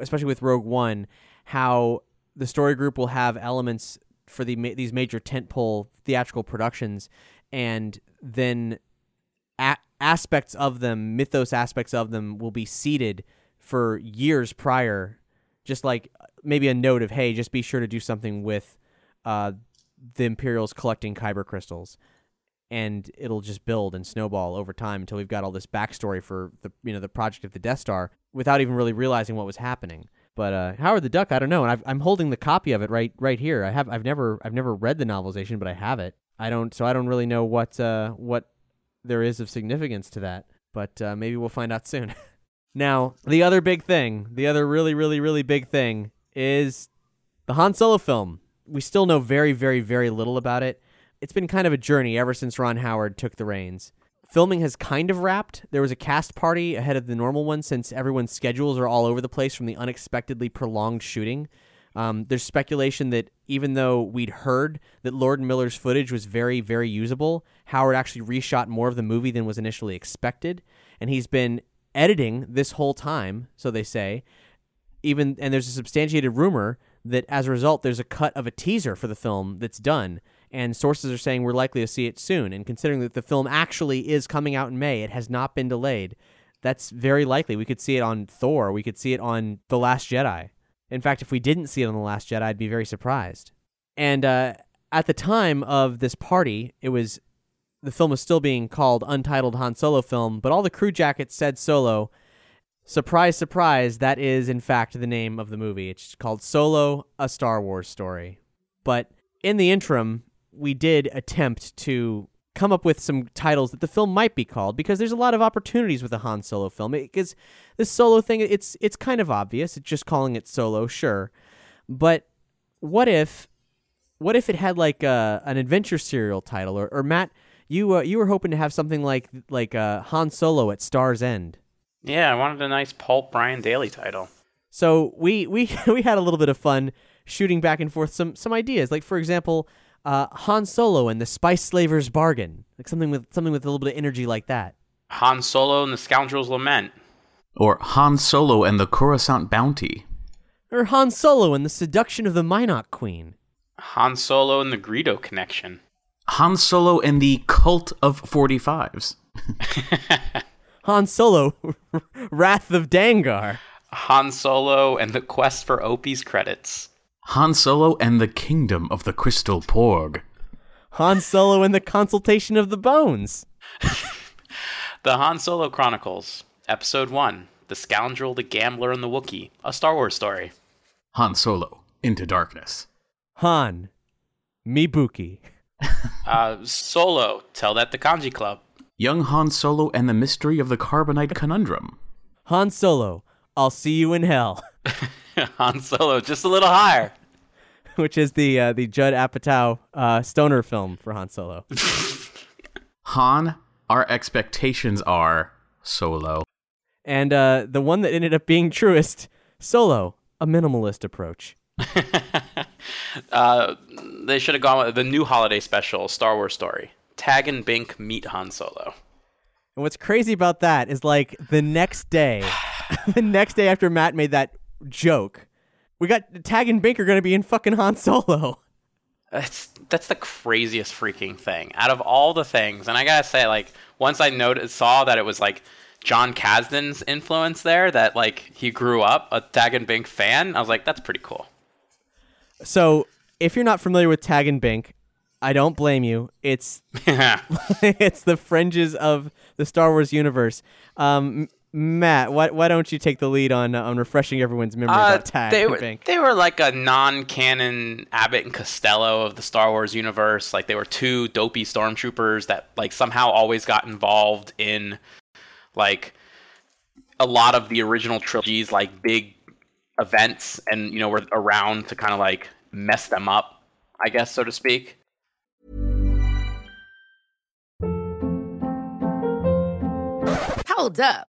especially with Rogue One, how the story group will have elements for the these major tentpole theatrical productions, and then a- aspects of them, mythos aspects of them, will be seeded for years prior, just like maybe a note of, hey, just be sure to do something with uh, the Imperials collecting Kyber crystals. And it'll just build and snowball over time until we've got all this backstory for the you know the project of the Death Star without even really realizing what was happening. But uh, Howard the Duck, I don't know, and I've, I'm holding the copy of it right right here. I have I've never I've never read the novelization, but I have it. I don't so I don't really know what uh, what there is of significance to that, but uh, maybe we'll find out soon. now, the other big thing, the other really really really big thing is the Han Solo film. We still know very very very little about it. It's been kind of a journey ever since Ron Howard took the reins filming has kind of wrapped. There was a cast party ahead of the normal one since everyone's schedules are all over the place from the unexpectedly prolonged shooting. Um, there's speculation that even though we'd heard that Lord Miller's footage was very, very usable, Howard actually reshot more of the movie than was initially expected, and he's been editing this whole time, so they say. Even and there's a substantiated rumor that as a result, there's a cut of a teaser for the film that's done and sources are saying we're likely to see it soon. And considering that the film actually is coming out in May, it has not been delayed. That's very likely. We could see it on Thor. We could see it on The Last Jedi. In fact, if we didn't see it on The Last Jedi, I'd be very surprised. And uh, at the time of this party, it was the film was still being called Untitled Han Solo Film, but all the crew jackets said Solo. Surprise, surprise, that is in fact the name of the movie. It's called Solo, a Star Wars story. But in the interim, we did attempt to come up with some titles that the film might be called because there's a lot of opportunities with a Han Solo film. Because this solo thing, it's it's kind of obvious. It's just calling it Solo, sure, but what if what if it had like a, an adventure serial title or, or Matt, you uh, you were hoping to have something like like uh, Han Solo at Star's End. Yeah, I wanted a nice pulp Brian Daley title. So we we we had a little bit of fun shooting back and forth some some ideas. Like for example, uh, Han Solo and the Spice Slaver's Bargain, like something with something with a little bit of energy like that. Han Solo and the Scoundrel's Lament. Or Han Solo and the Coruscant Bounty. Or Han Solo and the Seduction of the Mynock Queen. Han Solo and the Greedo Connection. Han Solo and the Cult of 45s. Han Solo, Wrath of Dangar, Han Solo and the Quest for Opie's credits. Han Solo and the Kingdom of the Crystal Porg. Han Solo and the Consultation of the Bones. the Han Solo Chronicles, Episode 1 The Scoundrel, the Gambler, and the Wookiee, a Star Wars story. Han Solo, Into Darkness. Han, Mibuki. uh, Solo, Tell That the Kanjiklub. Young Han Solo and the Mystery of the Carbonite Conundrum. Han Solo, I'll see you in hell. Han Solo, just a little higher. Which is the uh, the Judd Apatow uh, stoner film for Han Solo. Han, our expectations are Solo. And uh, the one that ended up being truest, Solo, a minimalist approach. uh, they should have gone with the new holiday special, Star Wars story. Tag and Bink meet Han Solo. And what's crazy about that is like the next day, the next day after Matt made that joke. We got Tag and Bink are going to be in fucking Han Solo. That's that's the craziest freaking thing out of all the things. And I gotta say, like once I noticed saw that it was like John Kasdan's influence there, that like he grew up a Tag and Bink fan. I was like, that's pretty cool. So if you're not familiar with Tag and Bink, I don't blame you. It's it's the fringes of the Star Wars universe. Um, Matt, why, why don't you take the lead on uh, on refreshing everyone's memory uh, about Tag? They were, they were like a non-canon Abbott and Costello of the Star Wars universe. Like they were two dopey stormtroopers that like somehow always got involved in like a lot of the original trilogies, like big events, and you know were around to kind of like mess them up, I guess, so to speak. Hold up.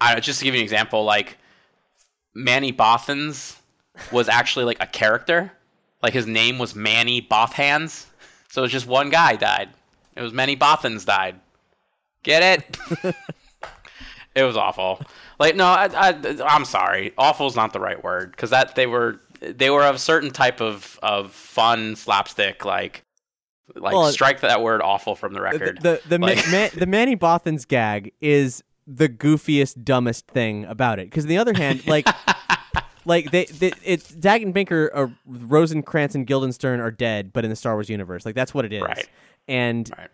I, just to give you an example, like Manny Bothans was actually like a character. Like his name was Manny Bothhands. So it was just one guy died. It was Manny Bothans died. Get it? it was awful. Like no, I, I, I'm sorry. Awful is not the right word because that they were they were of a certain type of of fun slapstick like like Well, strike that word awful from the record. The the, the, Ma- Ma- the Manny Bothans gag is the goofiest, dumbest thing about it. Because on the other hand, like. Like they, they it's Tag and Bink are, uh, Rosencrantz, and Guildenstern are dead, but in the Star Wars universe, like that's what it is. Right. And Right.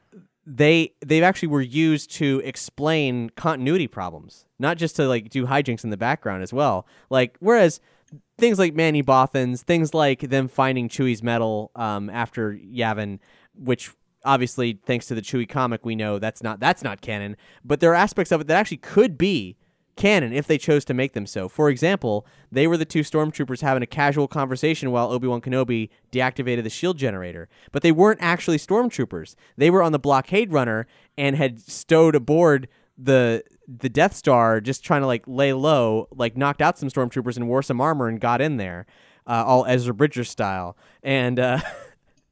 they they actually were used to explain continuity problems, not just to like do hijinks in the background as well. Like whereas things like Manny Bothans, things like them finding Chewie's medal um, after Yavin, which obviously thanks to the Chewie comic we know that's not that's not canon, but there are aspects of it that actually could be canon if they chose to make them so. For example, they were the two stormtroopers having a casual conversation while Obi-Wan Kenobi deactivated the shield generator, but they weren't actually stormtroopers. They were on the blockade runner and had stowed aboard the the Death Star just trying to like lay low, like knocked out some stormtroopers and wore some armor and got in there, uh, all Ezra Bridger style. And uh,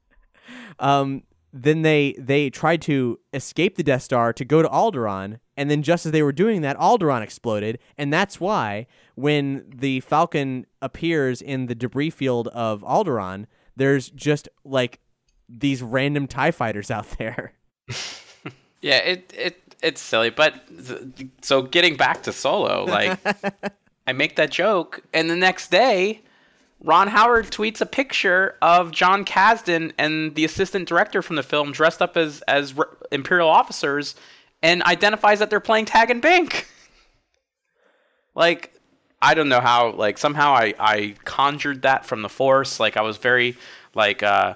um, then they they tried to escape the Death Star to go to Alderaan, and then just as they were doing that, Alderaan exploded, and that's why when the Falcon appears in the debris field of Alderaan, there's just like these random Tie fighters out there. Yeah, it it it's silly, but th- so getting back to Solo, like I make that joke, and the next day, Ron Howard tweets a picture of John Kasdan and the assistant director from the film dressed up as as re- Imperial officers, and identifies that they're playing Tag and Bink. like, I don't know how. Like somehow I I conjured that from the Force. Like I was very like. uh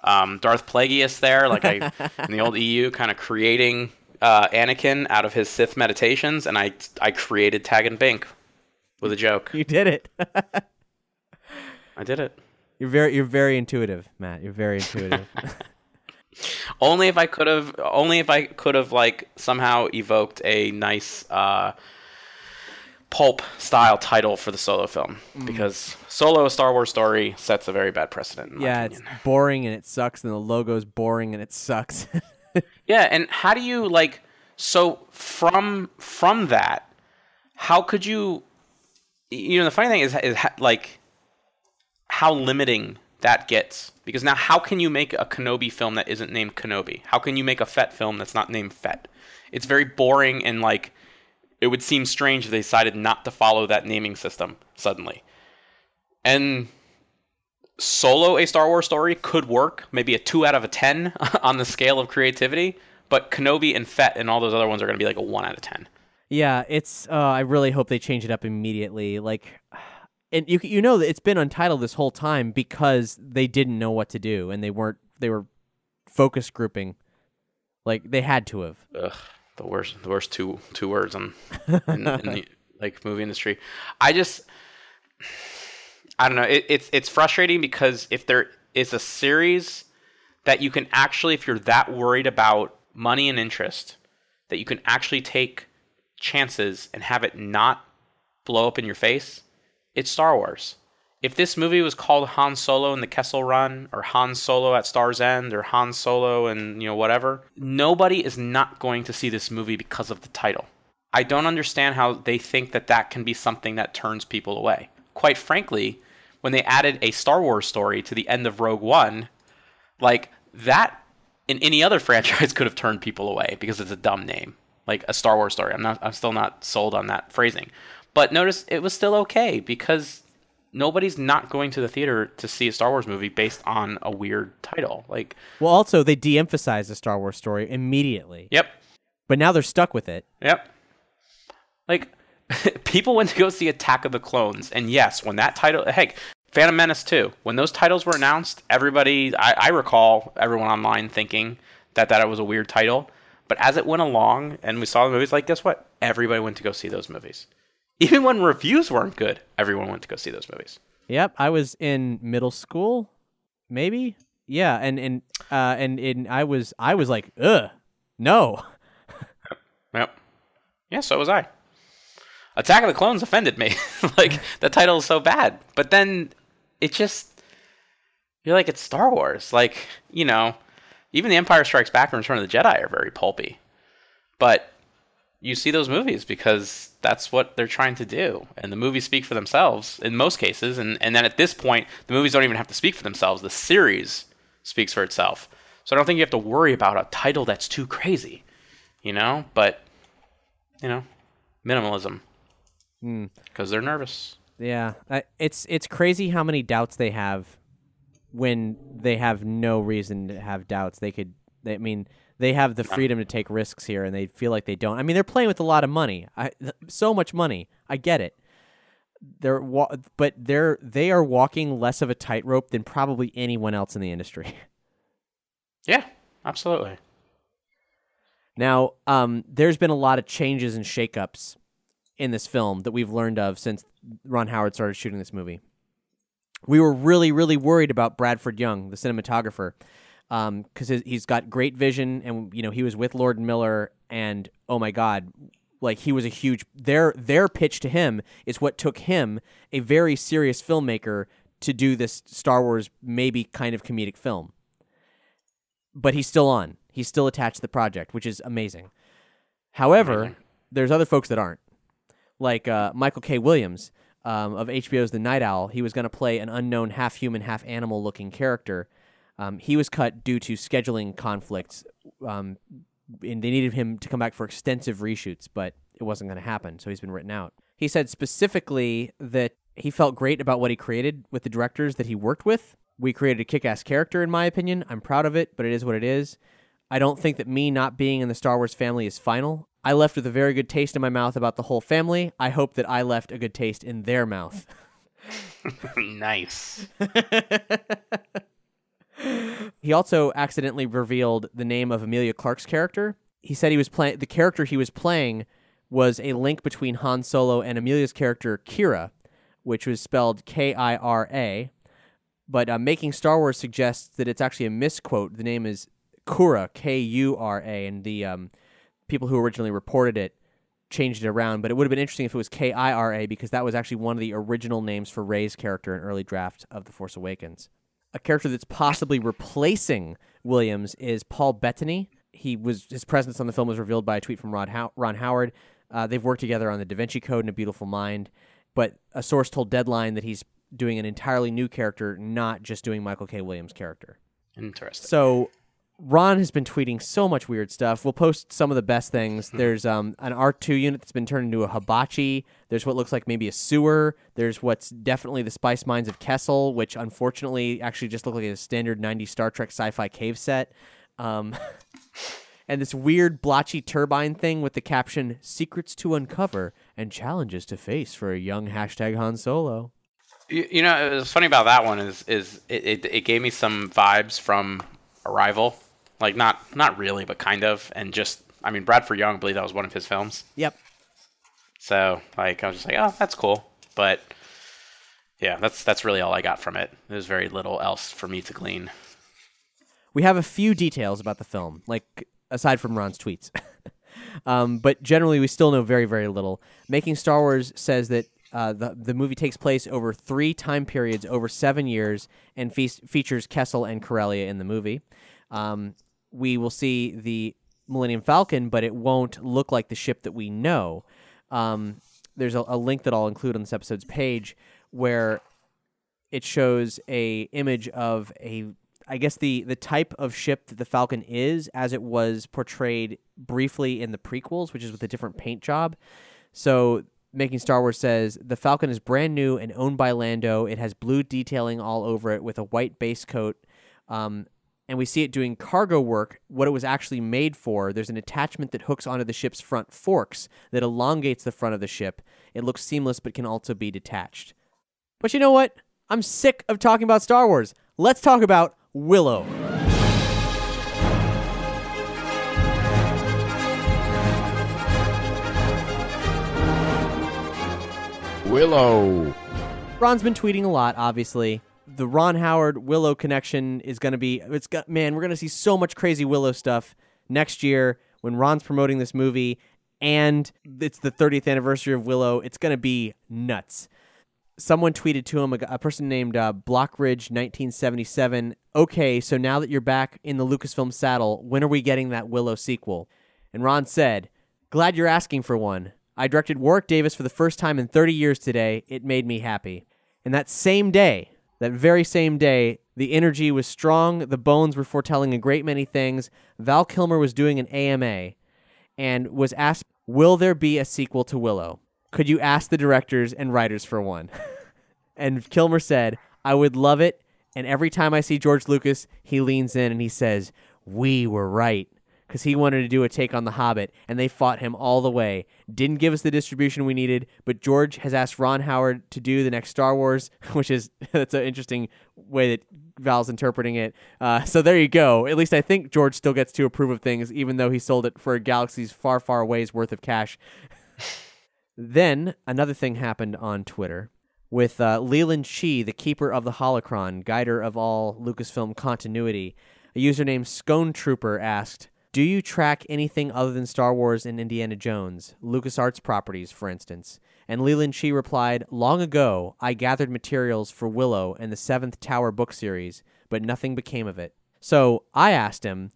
um, Darth Plagueis there, like I in the old EU, kind of creating uh, Anakin out of his Sith meditations, and I I created Tag and Bink with a joke. You did it. I did it. you're very you're very intuitive, Matt. You're very intuitive. Only if I could have, only if I could have like somehow evoked a nice uh, pulp style title for the Solo film, because Solo: A Star Wars Story sets a very bad precedent. Yeah, it's boring and it sucks, and the logo's boring and it sucks. Yeah, and how do you like so from from that, how could you you know the funny thing is is like how limiting that gets because now how can you make a Kenobi film that isn't named Kenobi? How can you make a Fett film that's not named Fett? It's very boring and like it would seem strange if they decided not to follow that naming system suddenly. And Solo, a Star Wars story, could work, maybe a 2 out of a 10 on the scale of creativity, but Kenobi and Fett and all those other ones are going to be like a 1 out of 10. yeah, it's. Uh, I really hope they change it up immediately. Like, and you you know that it's been untitled this whole time because they didn't know what to do and they weren't. They were focus grouping. Like they had to have. Ugh, the worst, the worst two two words on in, in the like movie industry. I just, I don't know. It, it's it's frustrating because if there is a series that you can actually, if you're that worried about money and interest, that you can actually take chances and have it not blow up in your face, it's Star Wars. If this movie was called Han Solo and the Kessel Run, or Han Solo at Star's End, or Han Solo and you know whatever, nobody is not going to see this movie because of the title. I don't understand how they think that that can be something that turns people away. Quite frankly, when they added a Star Wars story to the end of Rogue One, like that in any other franchise could have turned people away because it's a dumb name, like a Star Wars story. I'm not, I'm still not sold on that phrasing. But notice it was still okay because nobody's not going to the theater to see a Star Wars movie based on a weird title. Like, Well, also they de-emphasized the Star Wars story immediately, yep, but now they're stuck with it. Yep. Like people went to go see Attack of the Clones, and yes, when that title, heck, Phantom Menace too. When those titles were announced, everybody, I, I recall everyone online thinking that that was a weird title. But as it went along and we saw the movies, like guess what? Everybody went to go see those movies. Even when reviews weren't good, everyone went to go see those movies. Yep, I was in middle school, maybe. Yeah, and and uh, and and I was I was like, ugh, no. Yep. Yeah, so was I. Attack of the Clones offended me. like the title is so bad, but then it just you're like it's Star Wars. Like you know, even The Empire Strikes Back and Return of the Jedi are very pulpy, but you see those movies because that's what they're trying to do, and the movies speak for themselves in most cases. And and then at this point, the movies don't even have to speak for themselves. The series speaks for itself. So I don't think you have to worry about a title that's too crazy, you know. But you know, minimalism hmm. because they're nervous. Yeah, I, it's it's crazy how many doubts they have when they have no reason to have doubts. They could, they, I mean, they have the freedom to take risks here, and they feel like they don't. I mean, they're playing with a lot of money, I, th- so much money. I get it. They're, wa- but they're they are walking less of a tightrope than probably anyone else in the industry. Yeah, absolutely. Now, um, there's been a lot of changes and shakeups in this film that we've learned of since Ron Howard started shooting this movie. We were really, really worried about Bradford Young, the cinematographer, because he's got great vision, and you know he was with Lord Miller, and oh my God, like he was a huge. Their their pitch to him is what took him, a very serious filmmaker, to do this Star Wars maybe kind of comedic film. But he's still on. He's still attached to the project, which is amazing. However, there's other folks that aren't like uh, Michael K. Williams um, of HBO's The Night Of. He was going to play an unknown half human, half animal looking character. Um, he was cut due to scheduling conflicts, um, and they needed him to come back for extensive reshoots, but it wasn't going to happen, so he's been written out. He said specifically that he felt great about what he created with the directors that he worked with. We created a kick ass character, in my opinion. I'm proud of it, but it is what it is. I don't think that me not being in the Star Wars family is final. I left with a very good taste in my mouth about the whole family. I hope that I left a good taste in their mouth. nice. he also accidentally revealed the name of Emilia Clarke's character. He said he was playing the character he was playing was a link between Han Solo and Emilia's character Kira, which was spelled K I R A. But uh, making Star Wars suggests that it's actually a misquote. The name is Kura, K U R A, and the um, people who originally reported it changed it around. But it would have been interesting if it was K I R A because that was actually one of the original names for Rey's character in early draft of The Force Awakens. A character that's possibly replacing Williams is Paul Bettany. He was his presence on the film was revealed by a tweet from Rod How- Ron Howard. Uh, they've worked together on the Da Vinci Code and A Beautiful Mind, but a source told Deadline that he's doing an entirely new character, not just doing Michael K. Williams' character. Interesting. So Ron has been tweeting so much weird stuff. We'll post some of the best things. There's um, an R2 unit that's been turned into a hibachi. There's what looks like maybe a sewer. There's what's definitely the spice mines of Kessel, which unfortunately actually just look like a standard 90 Star Trek sci-fi cave set. Um, and this weird blotchy turbine thing with the caption "Secrets to uncover and challenges to face for a young hashtag Han Solo." You, you know, what's funny about that one is is it, it, it gave me some vibes from Arrival, like not not really, but kind of, and just I mean Bradford Young, I believe that was one of his films. Yep. So like I was just like, oh, that's cool, but yeah, that's that's really all I got from it. There's very little else for me to glean. We have a few details about the film, like aside from Ron's tweets. um, but generally, we still know very, very little. Making Star Wars says that uh, the the movie takes place over three time periods, over seven years, and fe- features Kessel and Corellia in the movie. Um, we will see the Millennium Falcon, but it won't look like the ship that we know. Um, there's a, a link that I'll include on this episode's page where it shows a image of a I guess the the type of ship that the Falcon is as it was portrayed briefly in the prequels, which is with a different paint job. So making Star Wars says the Falcon is brand new and owned by Lando. It has blue detailing all over it with a white base coat. Um, and we see it doing cargo work, what it was actually made for. There's an attachment that hooks onto the ship's front forks that elongates the front of the ship. It looks seamless but can also be detached. But you know what? I'm sick of talking about Star Wars. Let's talk about Willow. Willow. Ron's been tweeting a lot, obviously. The Ron Howard Willow connection is going to be it's got man, we're going to see so much crazy Willow stuff next year when Ron's promoting this movie and it's the 30th anniversary of Willow. It's going to be nuts. Someone tweeted to him a, a person named uh, Blockridge 1977. Okay, so now that you're back in the Lucasfilm saddle, when are we getting that Willow sequel? And Ron said, "Glad you're asking for one. I directed Warwick Davis for the first time in 30 years today. It made me happy. And that same day, that very same day, the energy was strong. The bones were foretelling a great many things. Val Kilmer was doing an AMA and was asked, Will there be a sequel to Willow? Could you ask the directors and writers for one? and Kilmer said, I would love it. And every time I see George Lucas, he leans in and he says, We were right because he wanted to do a take on The Hobbit, and they fought him all the way. Didn't give us the distribution we needed, but George has asked Ron Howard to do the next Star Wars, which is that's an interesting way that Val's interpreting it. Uh, so there you go. At least I think George still gets to approve of things, even though he sold it for a galaxy's far, far ways worth of cash. then another thing happened on Twitter with uh, Leland Chee, the keeper of the holocron, guider of all Lucasfilm continuity. A user named Scone Trooper asked, do you track anything other than Star Wars and Indiana Jones, LucasArts properties, for instance? And Leland Chee replied, Long ago, I gathered materials for Willow and the Seventh Tower book series, but nothing became of it. So I asked him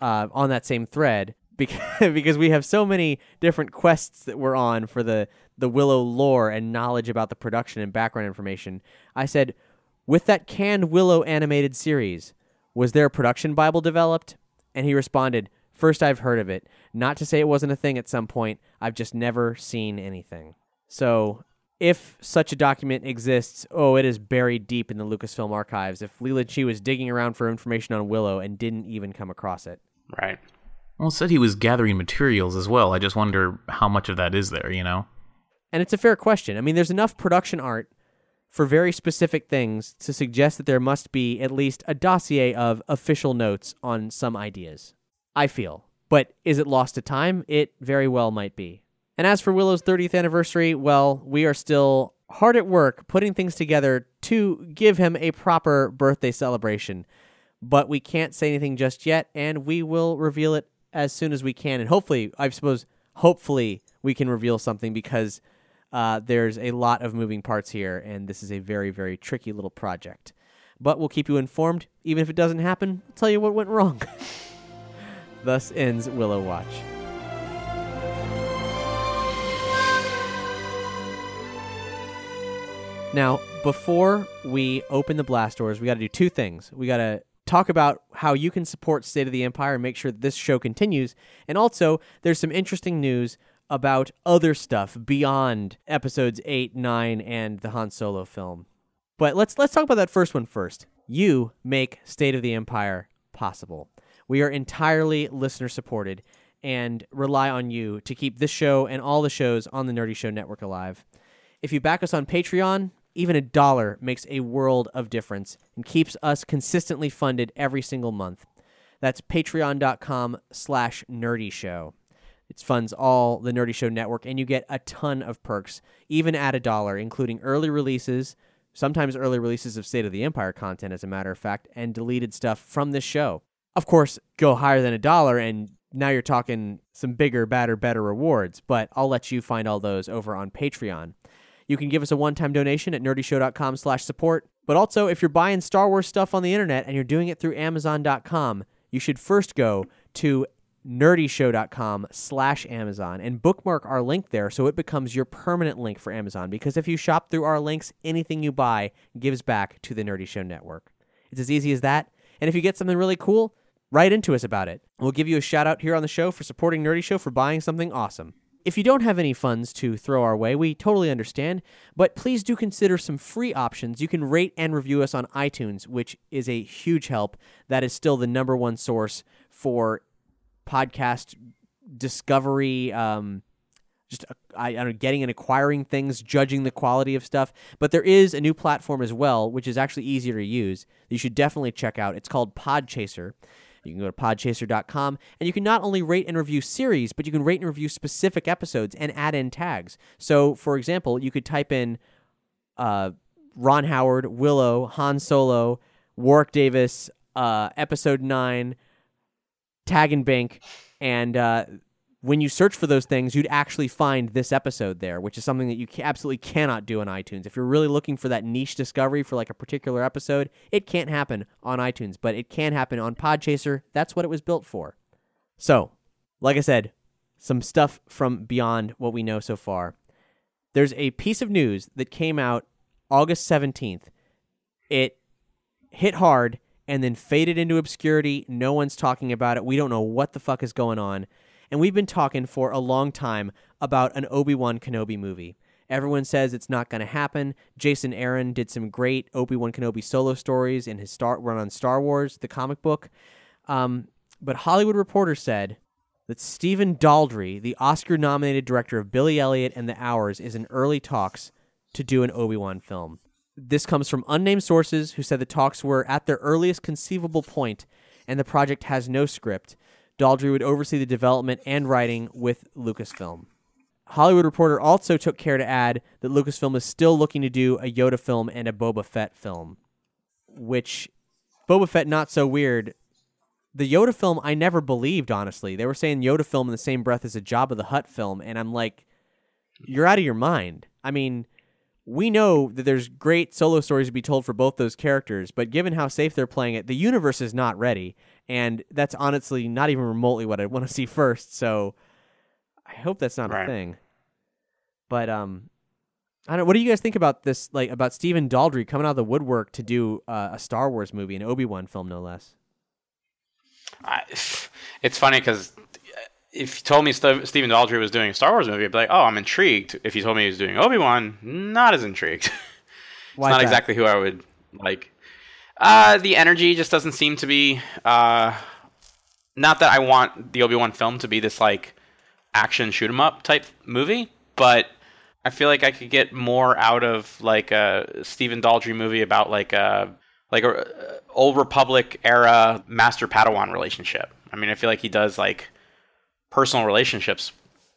uh, on that same thread, because, because we have so many different quests that we're on for the, the Willow lore and knowledge about the production and background information. I said, with that canned Willow animated series, was there a production Bible developed? And he responded, First, I've heard of it. Not to say it wasn't a thing at some point, I've just never seen anything. So, if such a document exists, oh, it is buried deep in the Lucasfilm archives. If Leland Chee was digging around for information on Willow and didn't even come across it. Right. Well, it said he was gathering materials as well. I just wonder how much of that is there, you know? And it's a fair question. I mean, there's enough production art for very specific things to suggest that there must be at least a dossier of official notes on some ideas. I feel. But is it lost to time? It very well might be. And as for Willow's 30th anniversary, well, we are still hard at work putting things together to give him a proper birthday celebration. But we can't say anything just yet, and we will reveal it as soon as we can. And hopefully, I suppose, hopefully, we can reveal something because uh, there's a lot of moving parts here, and this is a very, very tricky little project. But we'll keep you informed. Even if it doesn't happen, I'll tell you what went wrong. Thus ends Willow Watch. Now, before we open the blast doors, we got to do two things. We got to talk about how you can support State of the Empire and make sure that this show continues. And also, there's some interesting news about other stuff beyond episodes 8, 9 and the Han Solo film. But let's let's talk about that first one first. You make State of the Empire possible. We are entirely listener supported and rely on you to keep this show and all the shows on the Nerdy Show Network alive. If you back us on Patreon, even a dollar makes a world of difference and keeps us consistently funded every single month. That's patreon.com slash nerdy show. It funds all the Nerdy Show Network, and you get a ton of perks, even at a dollar, including early releases, sometimes early releases of State of the Empire content, as a matter of fact, and deleted stuff from this show. Of course, go higher than a dollar, and now you're talking some bigger, badder, better rewards, but I'll let you find all those over on Patreon. You can give us a one-time donation at nerdyshow.com slash support. But also, if you're buying Star Wars stuff on the internet and you're doing it through Amazon.com, you should first go to nerdyshow.com slash Amazon and bookmark our link there so it becomes your permanent link for Amazon. Because if you shop through our links, anything you buy gives back to the Nerdy Show Network. It's as easy as that. And if you get something really cool, write into us about it. We'll give you a shout out here on the show for supporting Nerdy Show for buying something awesome. if you don't have any funds to throw our way, we totally understand, but please do consider some free options. You can rate and review us on iTunes, which is a huge help. That is still the number one source for podcast discovery, um, just uh, I, I don't know, getting and acquiring things, judging the quality of stuff. But there is a new platform as well, which is actually easier to use. You should definitely check out. It's called Podchaser. You can go to podchaser.com and you can not only rate and review series, but you can rate and review specific episodes and add in tags. So, for example, you could type in uh, Ron Howard, Willow, Han Solo, Warwick Davis, uh, episode 9, Tag and Bink, and uh, when you search for those things, you'd actually find this episode there, which is something that you absolutely cannot do on iTunes. If you're really looking for that niche discovery for like a particular episode, it can't happen on iTunes, but it can happen on Podchaser. That's what it was built for. So, like I said, some stuff from beyond what we know so far. There's a piece of news that came out August 17th. It hit hard and then faded into obscurity. No one's talking about it. We don't know what the fuck is going on and we've been talking for a long time about an Obi Wan Kenobi movie. Everyone says it's not going to happen. Jason Aaron did some great Obi Wan Kenobi solo stories in his start run on Star Wars, the comic book. Um, but Hollywood Reporter said that Stephen Daldry, the Oscar nominated director of Billy Elliot and the Hours, is in early talks to do an Obi Wan film. This comes from unnamed sources who said the talks were at their earliest conceivable point and the project has no script. Daldry would oversee the development and writing with Lucasfilm. Hollywood Reporter also took care to add that Lucasfilm is still looking to do a Yoda film and a Boba Fett film, which Boba Fett not so weird. The Yoda film I never believed honestly. They were saying Yoda film in the same breath as a Jabba the Hutt film and I'm like you're out of your mind. I mean, we know that there's great solo stories to be told for both those characters, but given how safe they're playing it, the universe is not ready and that's honestly not even remotely what I want to see first. So I hope that's not Right. a thing. But um, I don't. know. What do you guys think about this? Like about Stephen Daldry coming out of the woodwork to do uh, a Star Wars movie, an Obi Wan film, no less. I, it's funny because if you told me St- Stephen Daldry was doing a Star Wars movie, I'd be like, oh, I'm intrigued. If you told me he was doing Obi Wan, not as intrigued. it's Why not that? exactly who I would like. Uh, the energy just doesn't seem to be. Uh, not that I want the Obi Wan film to be this like action shoot 'em up type movie, but I feel like I could get more out of like a Stephen Daldry movie about like a like a uh, old Republic era Master Padawan relationship. I mean, I feel like he does like personal relationships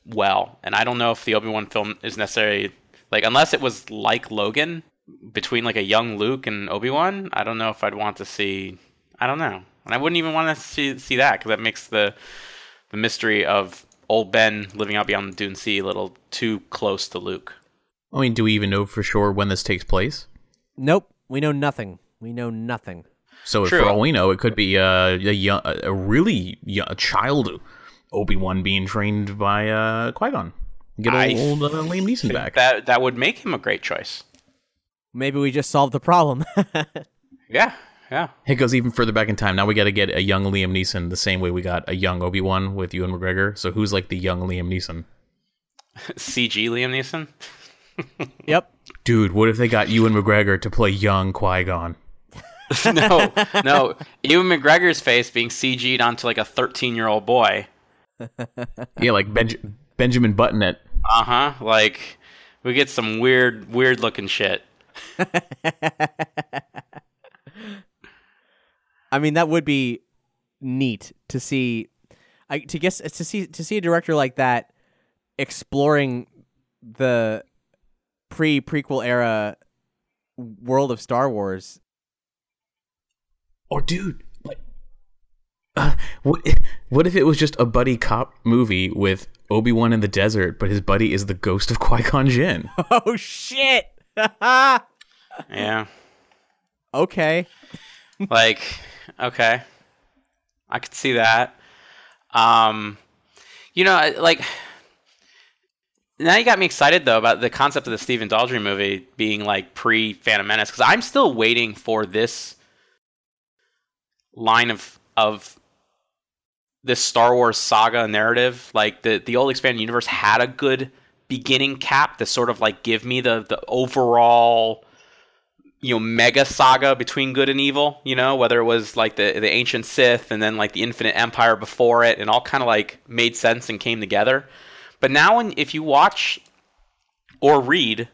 well, and I don't know if the Obi Wan film is necessarily like unless it was like Logan between like a young Luke and Obi Wan. I don't know if I'd want to see. I don't know, and I wouldn't even want to see see that because that makes the the mystery of old Ben living out beyond the Dune Sea a little too close to Luke. I mean, do we even know for sure when this takes place? Nope, we know nothing. We know nothing. So True. for all we know, it could be uh, a young, a really young, a child Obi Wan being trained by uh, Qui Gon. Get old, old uh, Liam Neeson back. That that would make him a great choice. Maybe we just solved the problem. Yeah, yeah. It goes even further back in time. Now we got to get a young Liam Neeson the same way we got a young Obi Wan with Ewan McGregor. So who's like the young Liam Neeson? CG Liam Neeson. yep. Dude, what if they got Ewan McGregor to play young Qui Gon? no, no. Ewan McGregor's face being CG'd onto like a 13 year old boy. Yeah, like Benj- Benjamin Button at Uh huh. Like we get some weird, weird looking shit. I mean, that would be neat to see. I to guess to see to see a director like that exploring the pre prequel era world of Star Wars. Or dude, like, uh, what? What if it was just a buddy cop movie with Obi Wan in the desert, but his buddy is the ghost of Qui Gon Jinn? Oh shit! Yeah. okay. like, okay. I could see that. Um, you know, like, now you got me excited though about the concept of the Stephen Daldry movie being like pre Phantom Menace because I'm still waiting for this line of of this Star Wars saga narrative. Like the the old expanded universe had a good beginning cap to sort of like give me the the overall you know mega saga between good and evil you know whether it was like the the ancient sith and then like the infinite empire before it and all kind of like made sense and came together but now when if you watch or read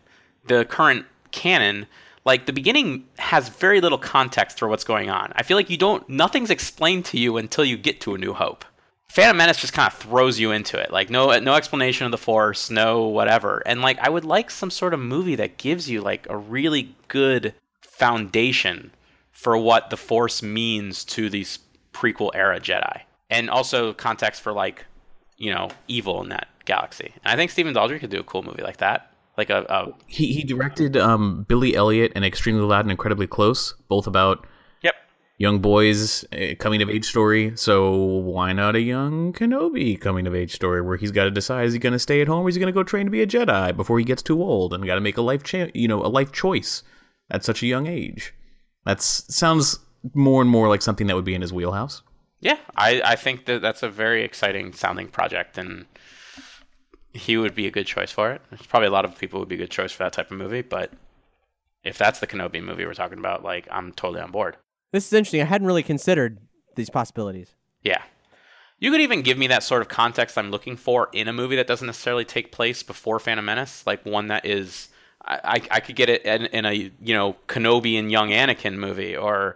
the current canon like the beginning has very little context for what's going on i feel like you don't nothing's explained to you until you get to a new hope Phantom Menace just kind of throws you into it. Like no no explanation of the Force, no whatever. And like I would like some sort of movie that gives you like a really good foundation for what the Force means to these prequel era Jedi. And also context for like, you know, evil in that galaxy. And I think Stephen Daldry could do a cool movie like that. Like a, a He he directed um, Billy Elliot and Extremely Loud and Incredibly Close, both about Yep. young boys uh, coming of age story. So why not a young Kenobi coming of age story where he's got to decide is he going to stay at home or is he going to go train to be a Jedi before he gets too old and got to make a life cha- you know a life choice at such a young age. That sounds more and more like something that would be in his wheelhouse. Yeah, I, I think that that's a very exciting sounding project, and he would be a good choice for it. There's probably a lot of people would be a good choice for that type of movie, but if that's the Kenobi movie we're talking about, like I'm totally on board. This is interesting. I hadn't really considered these possibilities. Yeah. You could even give me that sort of context I'm looking for in a movie that doesn't necessarily take place before Phantom Menace, like one that is I, I, could get it in, in a you know Kenobi and young Anakin movie, or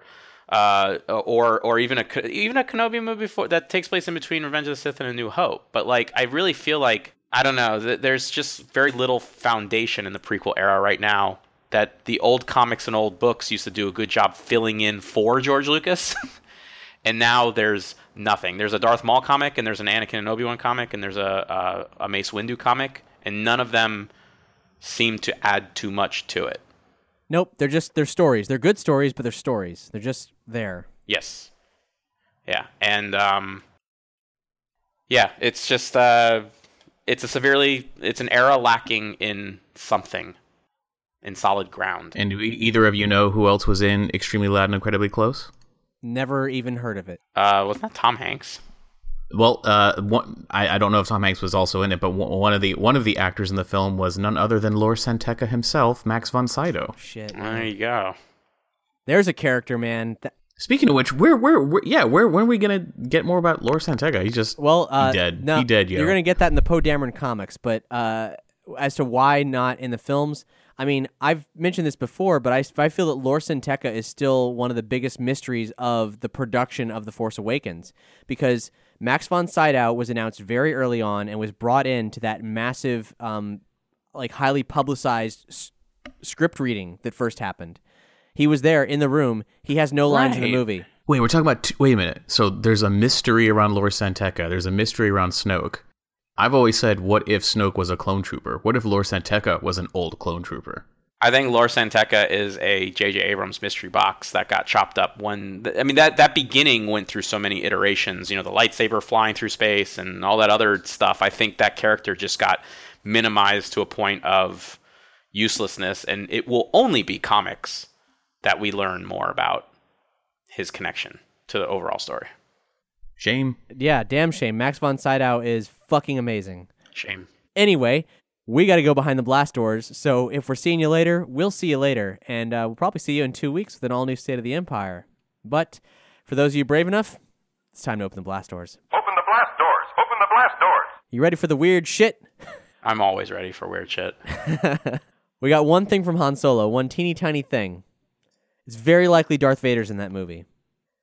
uh, or or even a even a Kenobi movie for, that takes place in between Revenge of the Sith and A New Hope. But like, I really feel like I don't know. There's just very little foundation in the prequel era right now that the old comics and old books used to do a good job filling in for George Lucas. and now there's nothing. There's a Darth Maul comic, and there's an Anakin and Obi Wan comic, and there's a, a a Mace Windu comic, and none of them seem to add too much to it. Nope, they're just they're stories. They're good stories, but they're stories. They're just there. Yes. Yeah, and um, yeah, it's just uh, it's a severely it's an era lacking in something, in solid ground. And do either of you know who else was in Extremely Loud and Incredibly Close? Never even heard of it. Uh, wasn't that Tom Hanks? Well, uh, one, I, I don't know if Tom Hanks was also in it, but one one of the one of the actors in the film was none other than Lor San Tekka himself, Max von Sydow. Shit. There you go. There's a character, man. Th- Speaking of which, where, where, where yeah, where, when are we gonna get more about Lor San Tekka? He just, well, uh, he dead, No, he dead, yo. You're gonna get that in the Poe Dameron comics, but uh, as to why not in the films, I mean, I've mentioned this before, but I, I feel that Lor San Tekka is still one of the biggest mysteries of the production of The Force Awakens because Max von Sydow was announced very early on and was brought in to that massive, um, like highly publicized s- script reading that first happened. He was there in the room. He has no lines in the movie. Wait, we're talking about. T- wait a minute. So there's a mystery around Lor San Tekka. There's a mystery around Snoke. I've always said, what if Snoke was a clone trooper? What if Lor San Tekka was an old clone trooper? I think Lor San Tekka is a J.J. Abrams mystery box that got chopped up when I mean that that beginning went through so many iterations. You know, the lightsaber flying through space and all that other stuff. I think that character just got minimized to a point of uselessness, and it will only be comics that we learn more about his connection to the overall story. Shame. Yeah, damn shame. Max von Sydow is fucking amazing. Shame. Anyway, we got to go behind the blast doors. So if we're seeing you later, we'll see you later. And uh, we'll probably see you in two weeks with an all new State of the Empire. But for those of you brave enough, it's time to open the blast doors. Open the blast doors! Open the blast doors! You ready for the weird shit? I'm always ready for weird shit. we got one thing from Han Solo, one teeny tiny thing. It's very likely Darth Vader's in that movie.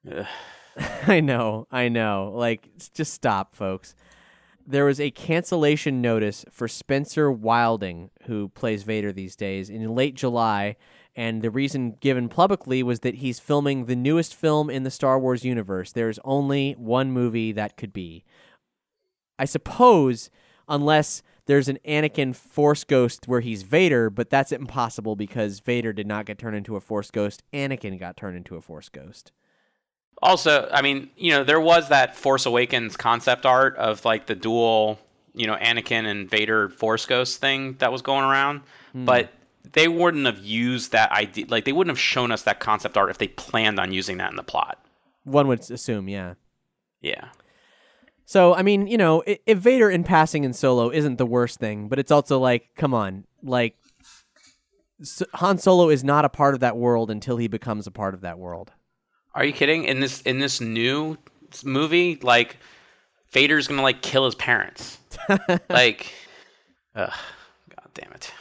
I know, I know. Like, just stop, folks. There was a cancellation notice for Spencer Wilding, who plays Vader these days, in late July, and the reason given publicly was that he's filming the newest film in the Star Wars universe. There's only one movie that could be. I suppose, unless there's an Anakin Force Ghost where he's Vader, but that's impossible because Vader did not get turned into a Force Ghost. Anakin got turned into a Force Ghost. Also, I mean, you know, there was that Force Awakens concept art of like the dual, you know, Anakin and Vader Force Ghost thing that was going around, hmm. but they wouldn't have used that idea. Like, they wouldn't have shown us that concept art if they planned on using that in the plot. One would assume, yeah. Yeah. So I mean, you know, if Vader in passing in Solo isn't the worst thing, but it's also like, come on, like Han Solo is not a part of that world until he becomes a part of that world. Are you kidding? In this in this new movie, like Vader's gonna like kill his parents. like, ugh, god damn it.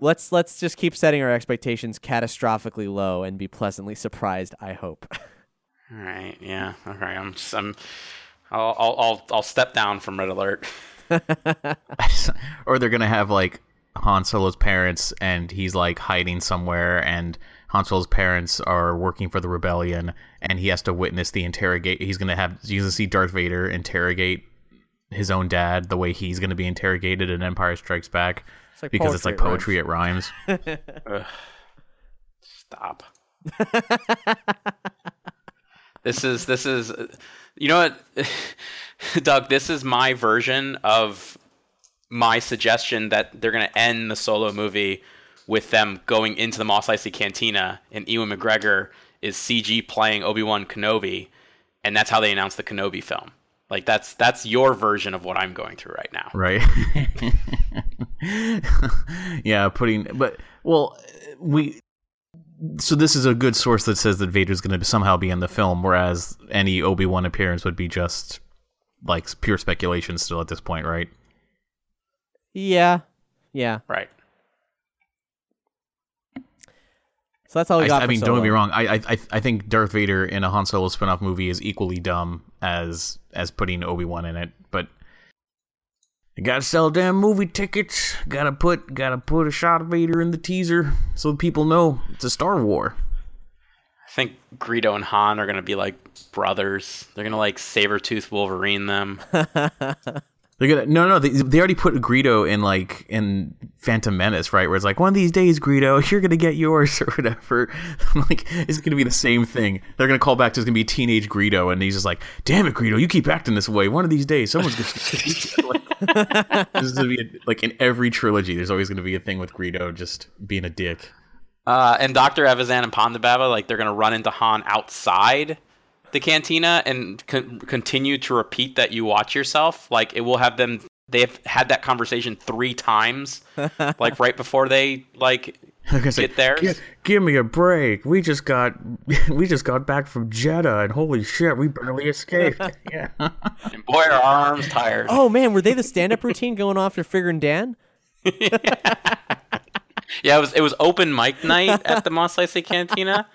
Let's let's just keep setting our expectations catastrophically low and be pleasantly surprised. I hope. All right, yeah, okay. I'm just, I'm, I'll, I'll, I'll, I'll step down from Red Alert. or they're gonna have like Han Solo's parents, and he's like hiding somewhere, and Han Solo's parents are working for the rebellion, and he has to witness the interrogate. He's gonna have he's gonna see Darth Vader interrogate his own dad the way he's gonna be interrogated in Empire Strikes Back, It's like because it's like poetry, poetry. It rhymes. Stop. this is this is you know what Doug, this is my version of my suggestion that they're going to end the solo movie with them going into the Mos Eisley Cantina and Ewan McGregor is CG playing Obi-Wan Kenobi and that's how they announced the Kenobi film. Like that's that's your version of what I'm going through right now. right yeah putting but well we so this is a good source that says that vader's going to somehow be in the film whereas any obi-wan appearance would be just like pure speculation still at this point right Yeah, yeah. Right. So that's all we got. I for mean don't get me wrong I, I i think darth vader in a han solo spin-off movie is equally dumb as as putting obi-wan in it but you gotta sell damn movie tickets. Gotta put gotta put a shot of Vader in the teaser so people know it's a Star War. I think Greedo and Han are gonna be like brothers. They're gonna like saber tooth Wolverine them. They're gonna no no they, they already put Greedo in like in Phantom Menace right? Where it's like one of these days Greedo you're gonna get yours or whatever. I'm like it's gonna be the same thing. They're gonna call back to it's gonna be teenage Greedo and he's just like damn it Greedo you keep acting this way. One of these days someone's gonna like, this is gonna be a, like in every trilogy there's always gonna be a thing with Greedo just being a dick. Uh, and Doctor Evazan and Ponda Baba, like they're gonna run into Han outside the cantina and con- continue to repeat that you watch yourself. Like it will have them. They have had that conversation three times, like right before they like Like I get theirs. "Gi- give me a break. We just got we just got back from Jedha, and holy shit, we barely escaped. yeah. And boy, our arms tired. Oh man, were they the stand-up routine going off for Figure and Dan? Yeah, it was it was open mic night at the Mos Eisley Cantina,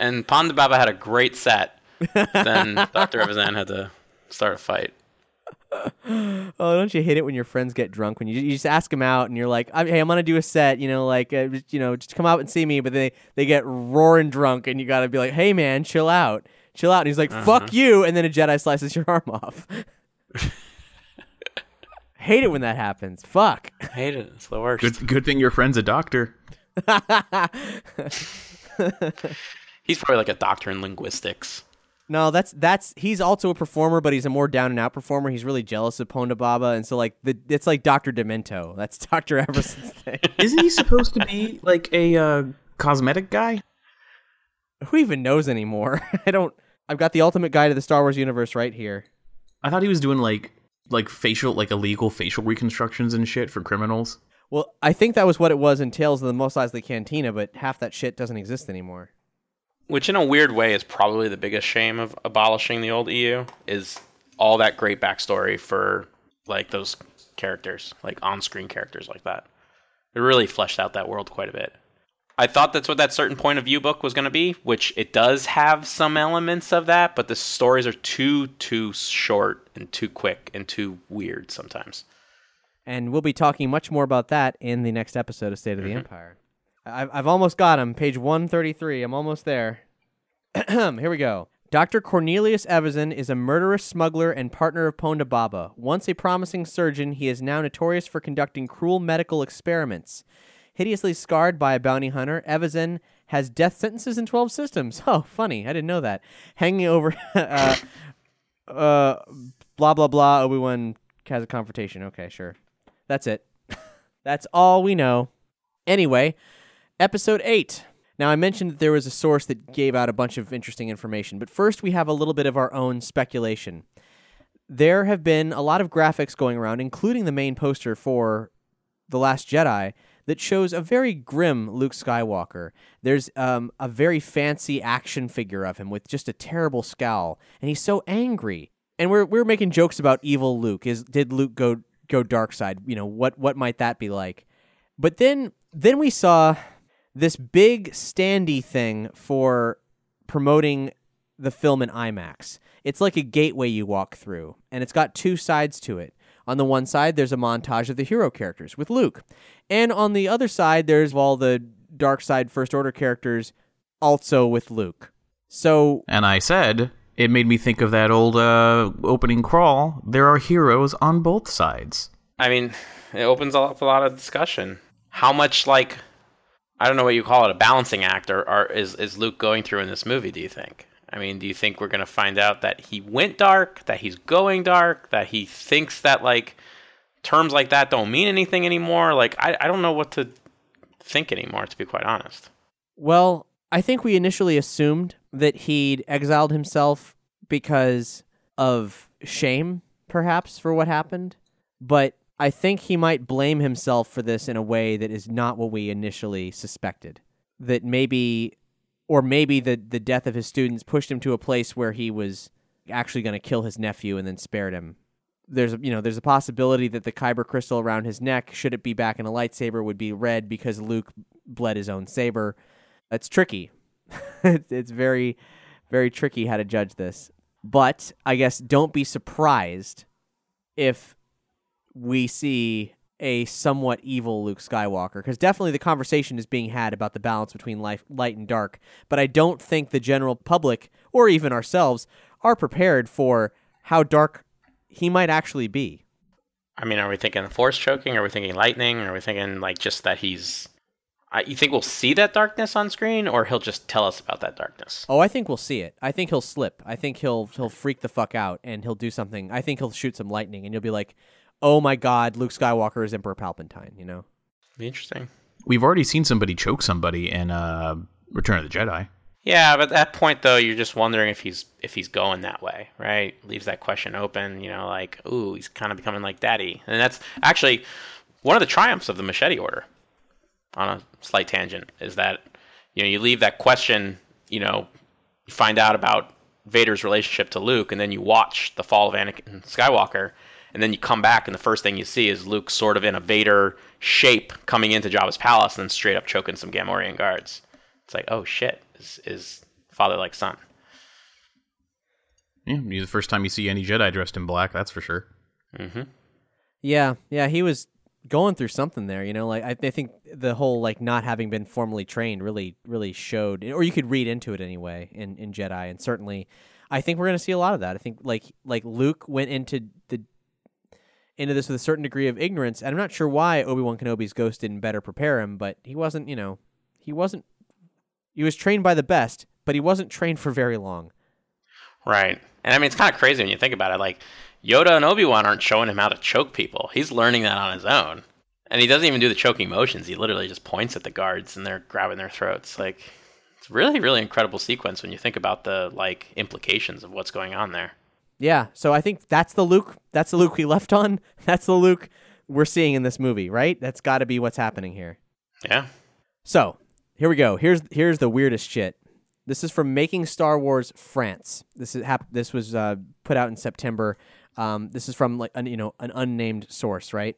and Ponda Baba had a great set. Then Doctor Evazan had to start a fight. Oh, don't you hate it when your friends get drunk? When you, you just ask them out and you're like, "Hey, I'm gonna do a set," you know, like, uh, you know, just come out and see me. But they they get roaring drunk, and you gotta be like, "Hey, man, chill out, chill out." And he's like, "Fuck you," and then a Jedi slices your arm off. hate it when that happens. Fuck. I hate it. It's the worst. Good good thing your friend's a doctor. He's probably like a doctor in linguistics. No, that's that's he's also a performer, but he's a more down and out performer. He's really jealous of Ponda Baba, and so like the it's like Doctor Demento. That's Doctor Evazan's thing. Isn't he supposed to be like a uh, cosmetic guy? Who even knows anymore? I don't. I've got the ultimate guide to the Star Wars universe right here. I thought he was doing like like facial like illegal facial reconstructions and shit for criminals. Well, I think that was what it was in Tales of the Mos Eisley Cantina, but half that shit doesn't exist anymore. Which, in a weird way, is probably the biggest shame of abolishing the old EU. Is all that great backstory for like those characters, like on-screen characters like that. It really fleshed out that world quite a bit. I thought that's what that certain point of view book was going to be, which it does have some elements of that, but the stories are too too short and too quick and too weird sometimes. And we'll be talking much more about that in the next episode of State of the mm-hmm. Empire. I've, I've almost got him. Page 133. I'm almost there. Here we go. Dr. Cornelius Evazan is a murderous smuggler and partner of Ponda Baba. Once a promising surgeon, he is now notorious for conducting cruel medical experiments. Hideously scarred by a bounty hunter, Evazan has death sentences in 12 systems. Oh, funny. I didn't know that. Hanging over uh, uh, blah, blah, blah. Obi Wan has a confrontation. Okay, sure. That's it. That's all we know. Anyway, episode 8. Now, I mentioned that there was a source that gave out a bunch of interesting information, but first we have a little bit of our own speculation. there have been a lot of graphics going around, including the main poster for The Last Jedi, that shows a very grim Luke Skywalker. There's um, a very fancy action figure of him with just a terrible scowl, and he's so angry. And we're we're making jokes about evil Luke. Is did Luke go go dark side? You know what what might that be like? But then then we saw this big standy thing for promoting the film in IMAX. It's like a gateway you walk through, and it's got two sides to it. On the one side, there's a montage of the hero characters with Luke. And on the other side, there's all the dark side First Order characters also with Luke. So. And I said, it made me think of that old uh, opening crawl. There are heroes on both sides. I mean, it opens up a lot of discussion. How much, like, I don't know what you call it, a balancing act, or, or is, is Luke going through in this movie, do you think? I mean, do you think we're going to find out that he went dark, that he's going dark, that he thinks that, like, terms like that don't mean anything anymore? Like, I, I don't know what to think anymore, to be quite honest. Well, I think we initially assumed that he'd exiled himself because of shame, perhaps, for what happened. But I think he might blame himself for this in a way that is not what we initially suspected. That maybe or maybe the the death of his students pushed him to a place where he was actually going to kill his nephew and then spared him. There's you know there's a possibility that the kyber crystal around his neck, should it be back in a lightsaber, would be red because Luke bled his own saber. It's tricky. it's very very tricky how to judge this. But I guess don't be surprised if we see a somewhat evil Luke Skywalker because definitely the conversation is being had about the balance between life, light and dark. But I don't think the general public or even ourselves are prepared for how dark he might actually be. I mean, are we thinking force choking? Are we thinking lightning? Are we thinking like just that he's? I, you think we'll see that darkness on screen, or he'll just tell us about that darkness? Oh, I think we'll see it. I think he'll slip. I think he'll he'll freak the fuck out and he'll do something. I think he'll shoot some lightning, and you'll be like, oh my god, Luke Skywalker is Emperor Palpatine, you know? Be interesting. We've already seen somebody choke somebody in uh, Return of the Jedi. Yeah, but at that point though, you're just wondering if he's if he's going that way, right? Leaves that question open, you know, like, ooh, he's kind of becoming like daddy. And that's actually one of the triumphs of the machete order. On a slight tangent, is that you know, you leave that question, you know, you find out about Vader's relationship to Luke, and then you watch the fall of Anakin Skywalker, and then you come back, and the first thing you see is Luke sort of in a Vader shape coming into Jabba's palace, and then straight up choking some Gamorrean guards. It's like, oh shit, is, is father like son? Yeah, the first time you see any Jedi dressed in black, that's for sure. Mm-hmm. Yeah, yeah, he was going through something there. You know, like I, I think the whole like not having been formally trained really, really showed, or you could read into it anyway in in Jedi, and certainly. I think we're going to see a lot of that. I think like like Luke went into the into this with a certain degree of ignorance. And I'm not sure why Obi Wan Kenobi's ghost didn't better prepare him, but he wasn't, you know, he wasn't. He was trained by the best, but he wasn't trained for very long. Right. And I mean, it's kind of crazy when you think about it. Like, Yoda and Obi Wan aren't showing him how to choke people, he's learning that on his own. And he doesn't even do the choking motions. He literally just points at the guards and they're grabbing their throats. Like, it's really, really incredible sequence when you think about the, like, implications of what's going on there. Yeah, so I think that's the Luke. That's the Luke we left on. That's the Luke we're seeing in this movie, right? That's got to be what's happening here. Yeah. So here we go. Here's here's the weirdest shit. This is from Making Star Wars France. This is hap- this was uh, put out in September. Um, this is from like an, you know an unnamed source, right?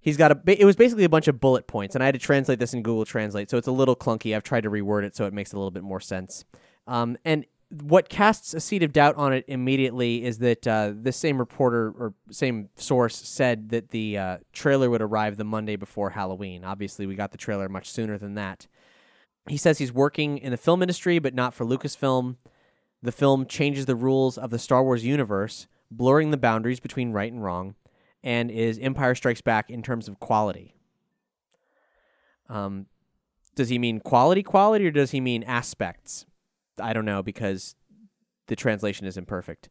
He's got a. It was basically a bunch of bullet points, and I had to translate this in Google Translate, so it's a little clunky. I've tried to reword it so it makes a little bit more sense. Um, and what casts a seed of doubt on it immediately is that uh, this same reporter or same source said that the uh, trailer would arrive the Monday before Halloween. Obviously, we got the trailer much sooner than that. He says he's working in the film industry, but not for Lucasfilm. The film changes the rules of the Star Wars universe, blurring the boundaries between right and wrong, and is Empire Strikes Back in terms of quality. Um, does he mean quality, quality, or does he mean aspects? I don't know because the translation is imperfect.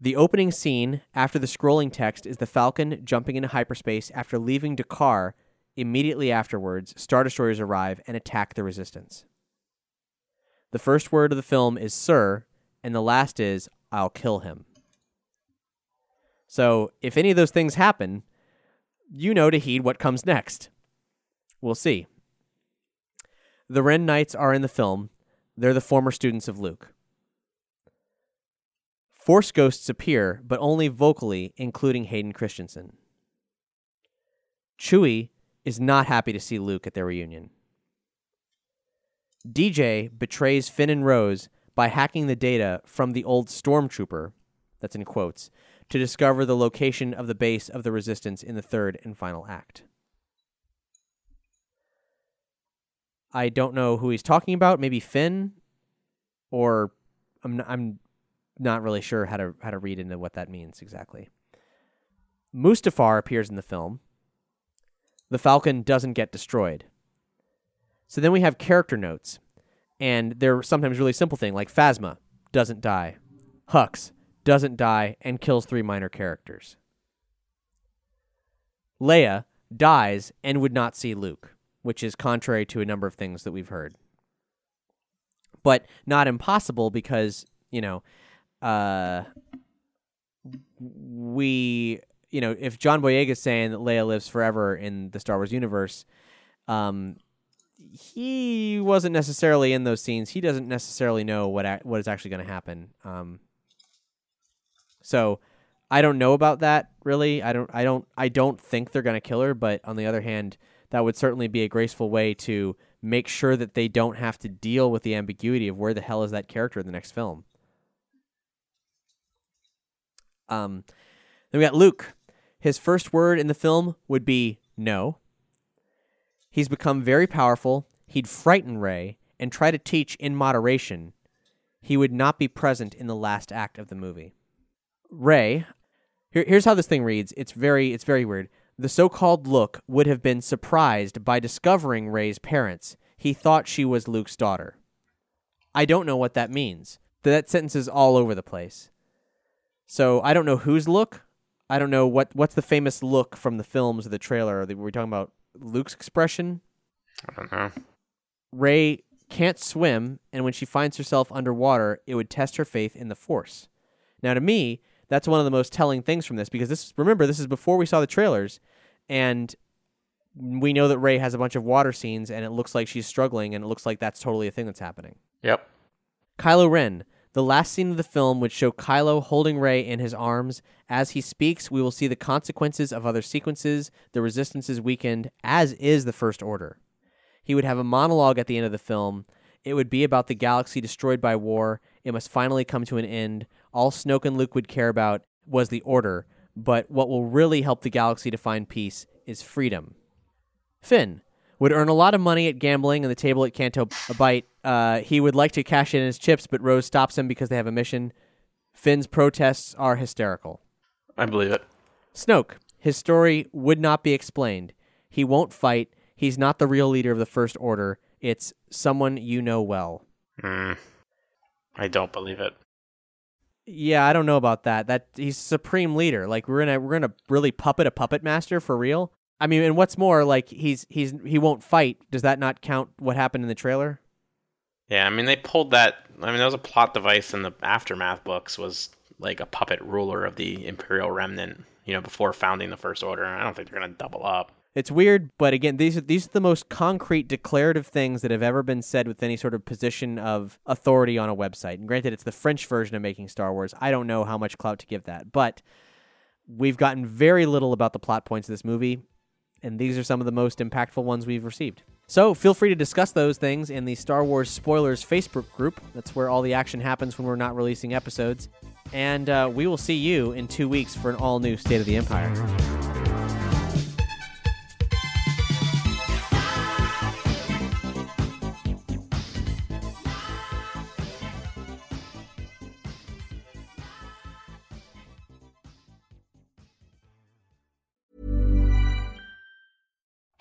The opening scene after the scrolling text is the Falcon jumping into hyperspace after leaving D'Qar. Immediately afterwards, Star Destroyers arrive and attack the Resistance. The first word of the film is Sir, and the last is I'll kill him. So if any of those things happen, you know to heed what comes next. We'll see. The Ren Knights are in the film. They're the former students of Luke. Force ghosts appear, but only vocally, including Hayden Christensen. Chewie is not happy to see Luke at their reunion. DJ betrays Finn and Rose by hacking the data from the old stormtrooper, that's in quotes, to discover the location of the base of the resistance in the third and final act. I don't know who he's talking about, maybe Finn or I'm I'm not really sure how to how to read into what that means exactly. Mustafar appears in the film. The Falcon doesn't get destroyed. So then we have character notes, and they're sometimes really simple thing like Phasma doesn't die, Hux doesn't die and kills three minor characters. Leia dies and would not see Luke, which is contrary to a number of things that we've heard. But not impossible because, you know, uh, we, you know, if John Boyega is saying that Leia lives forever in the Star Wars universe, um, he wasn't necessarily in those scenes. He doesn't necessarily know what a- what is actually going to happen. Um, so I don't know about that really. I don't I don't I don't think they're going to kill her, but on the other hand, that would certainly be a graceful way to make sure that they don't have to deal with the ambiguity of where the hell is that character in the next film. Um then we got Luke. His first word in the film would be no. He's become very powerful. He'd frighten Rey and try to teach in moderation. He would not be present in the last act of the movie. Rey, here, here's how this thing reads. It's very it's very weird. The so-called Look would have been surprised by discovering Rey's parents. He thought she was Luke's daughter. I don't know what that means. That sentence is all over the place. So I don't know whose look. I don't know what what's the famous look from the films or the trailer. Are we talking about Luke's expression? I don't know. Rey can't swim, and when she finds herself underwater, it would test her faith in the Force. Now, to me, that's one of the most telling things from this because this remember this is before we saw the trailers and we know that Rey has a bunch of water scenes and it looks like she's struggling and it looks like that's totally a thing that's happening. Yep. Kylo Ren. The last scene of the film would show Kylo holding Rey in his arms. As he speaks, we will see the consequences of other sequences. The resistance is weakened, as is the First Order. He would have a monologue at the end of the film. It would be about the galaxy destroyed by war. It must finally come to an end. All Snoke and Luke would care about was the Order, but what will really help the galaxy to find peace is freedom. Finn would earn a lot of money at gambling and the table at Canto Bight. Uh, he would like to cash in his chips, but Rose stops him because they have a mission. Finn's protests are hysterical. I believe it. Snoke, his story would not be explained. He won't fight. He's not the real leader of the First Order. It's someone you know well. Mm. I don't believe it. Yeah, I don't know about that. That he's supreme leader. Like we're gonna we're gonna really puppet a puppet master for real. I mean, and what's more, like he's he's he won't fight. Does that not count what happened in the trailer? Yeah, I mean they pulled that. I mean, that was a plot device in the aftermath books. Was like a puppet ruler of the Imperial Remnant. You know, before founding the First Order. I don't think they're gonna double up. It's weird, but again, these are these are the most concrete declarative things that have ever been said with any sort of position of authority on a website. And granted, it's the French version of making Star Wars. I don't know how much clout to give that, but we've gotten very little about the plot points of this movie, and these are some of the most impactful ones we've received. So feel free to discuss those things in the Star Wars Spoilers Facebook group. That's where all the action happens when we're not releasing episodes. And uh, we will see you in two weeks for an all new State of the Empire.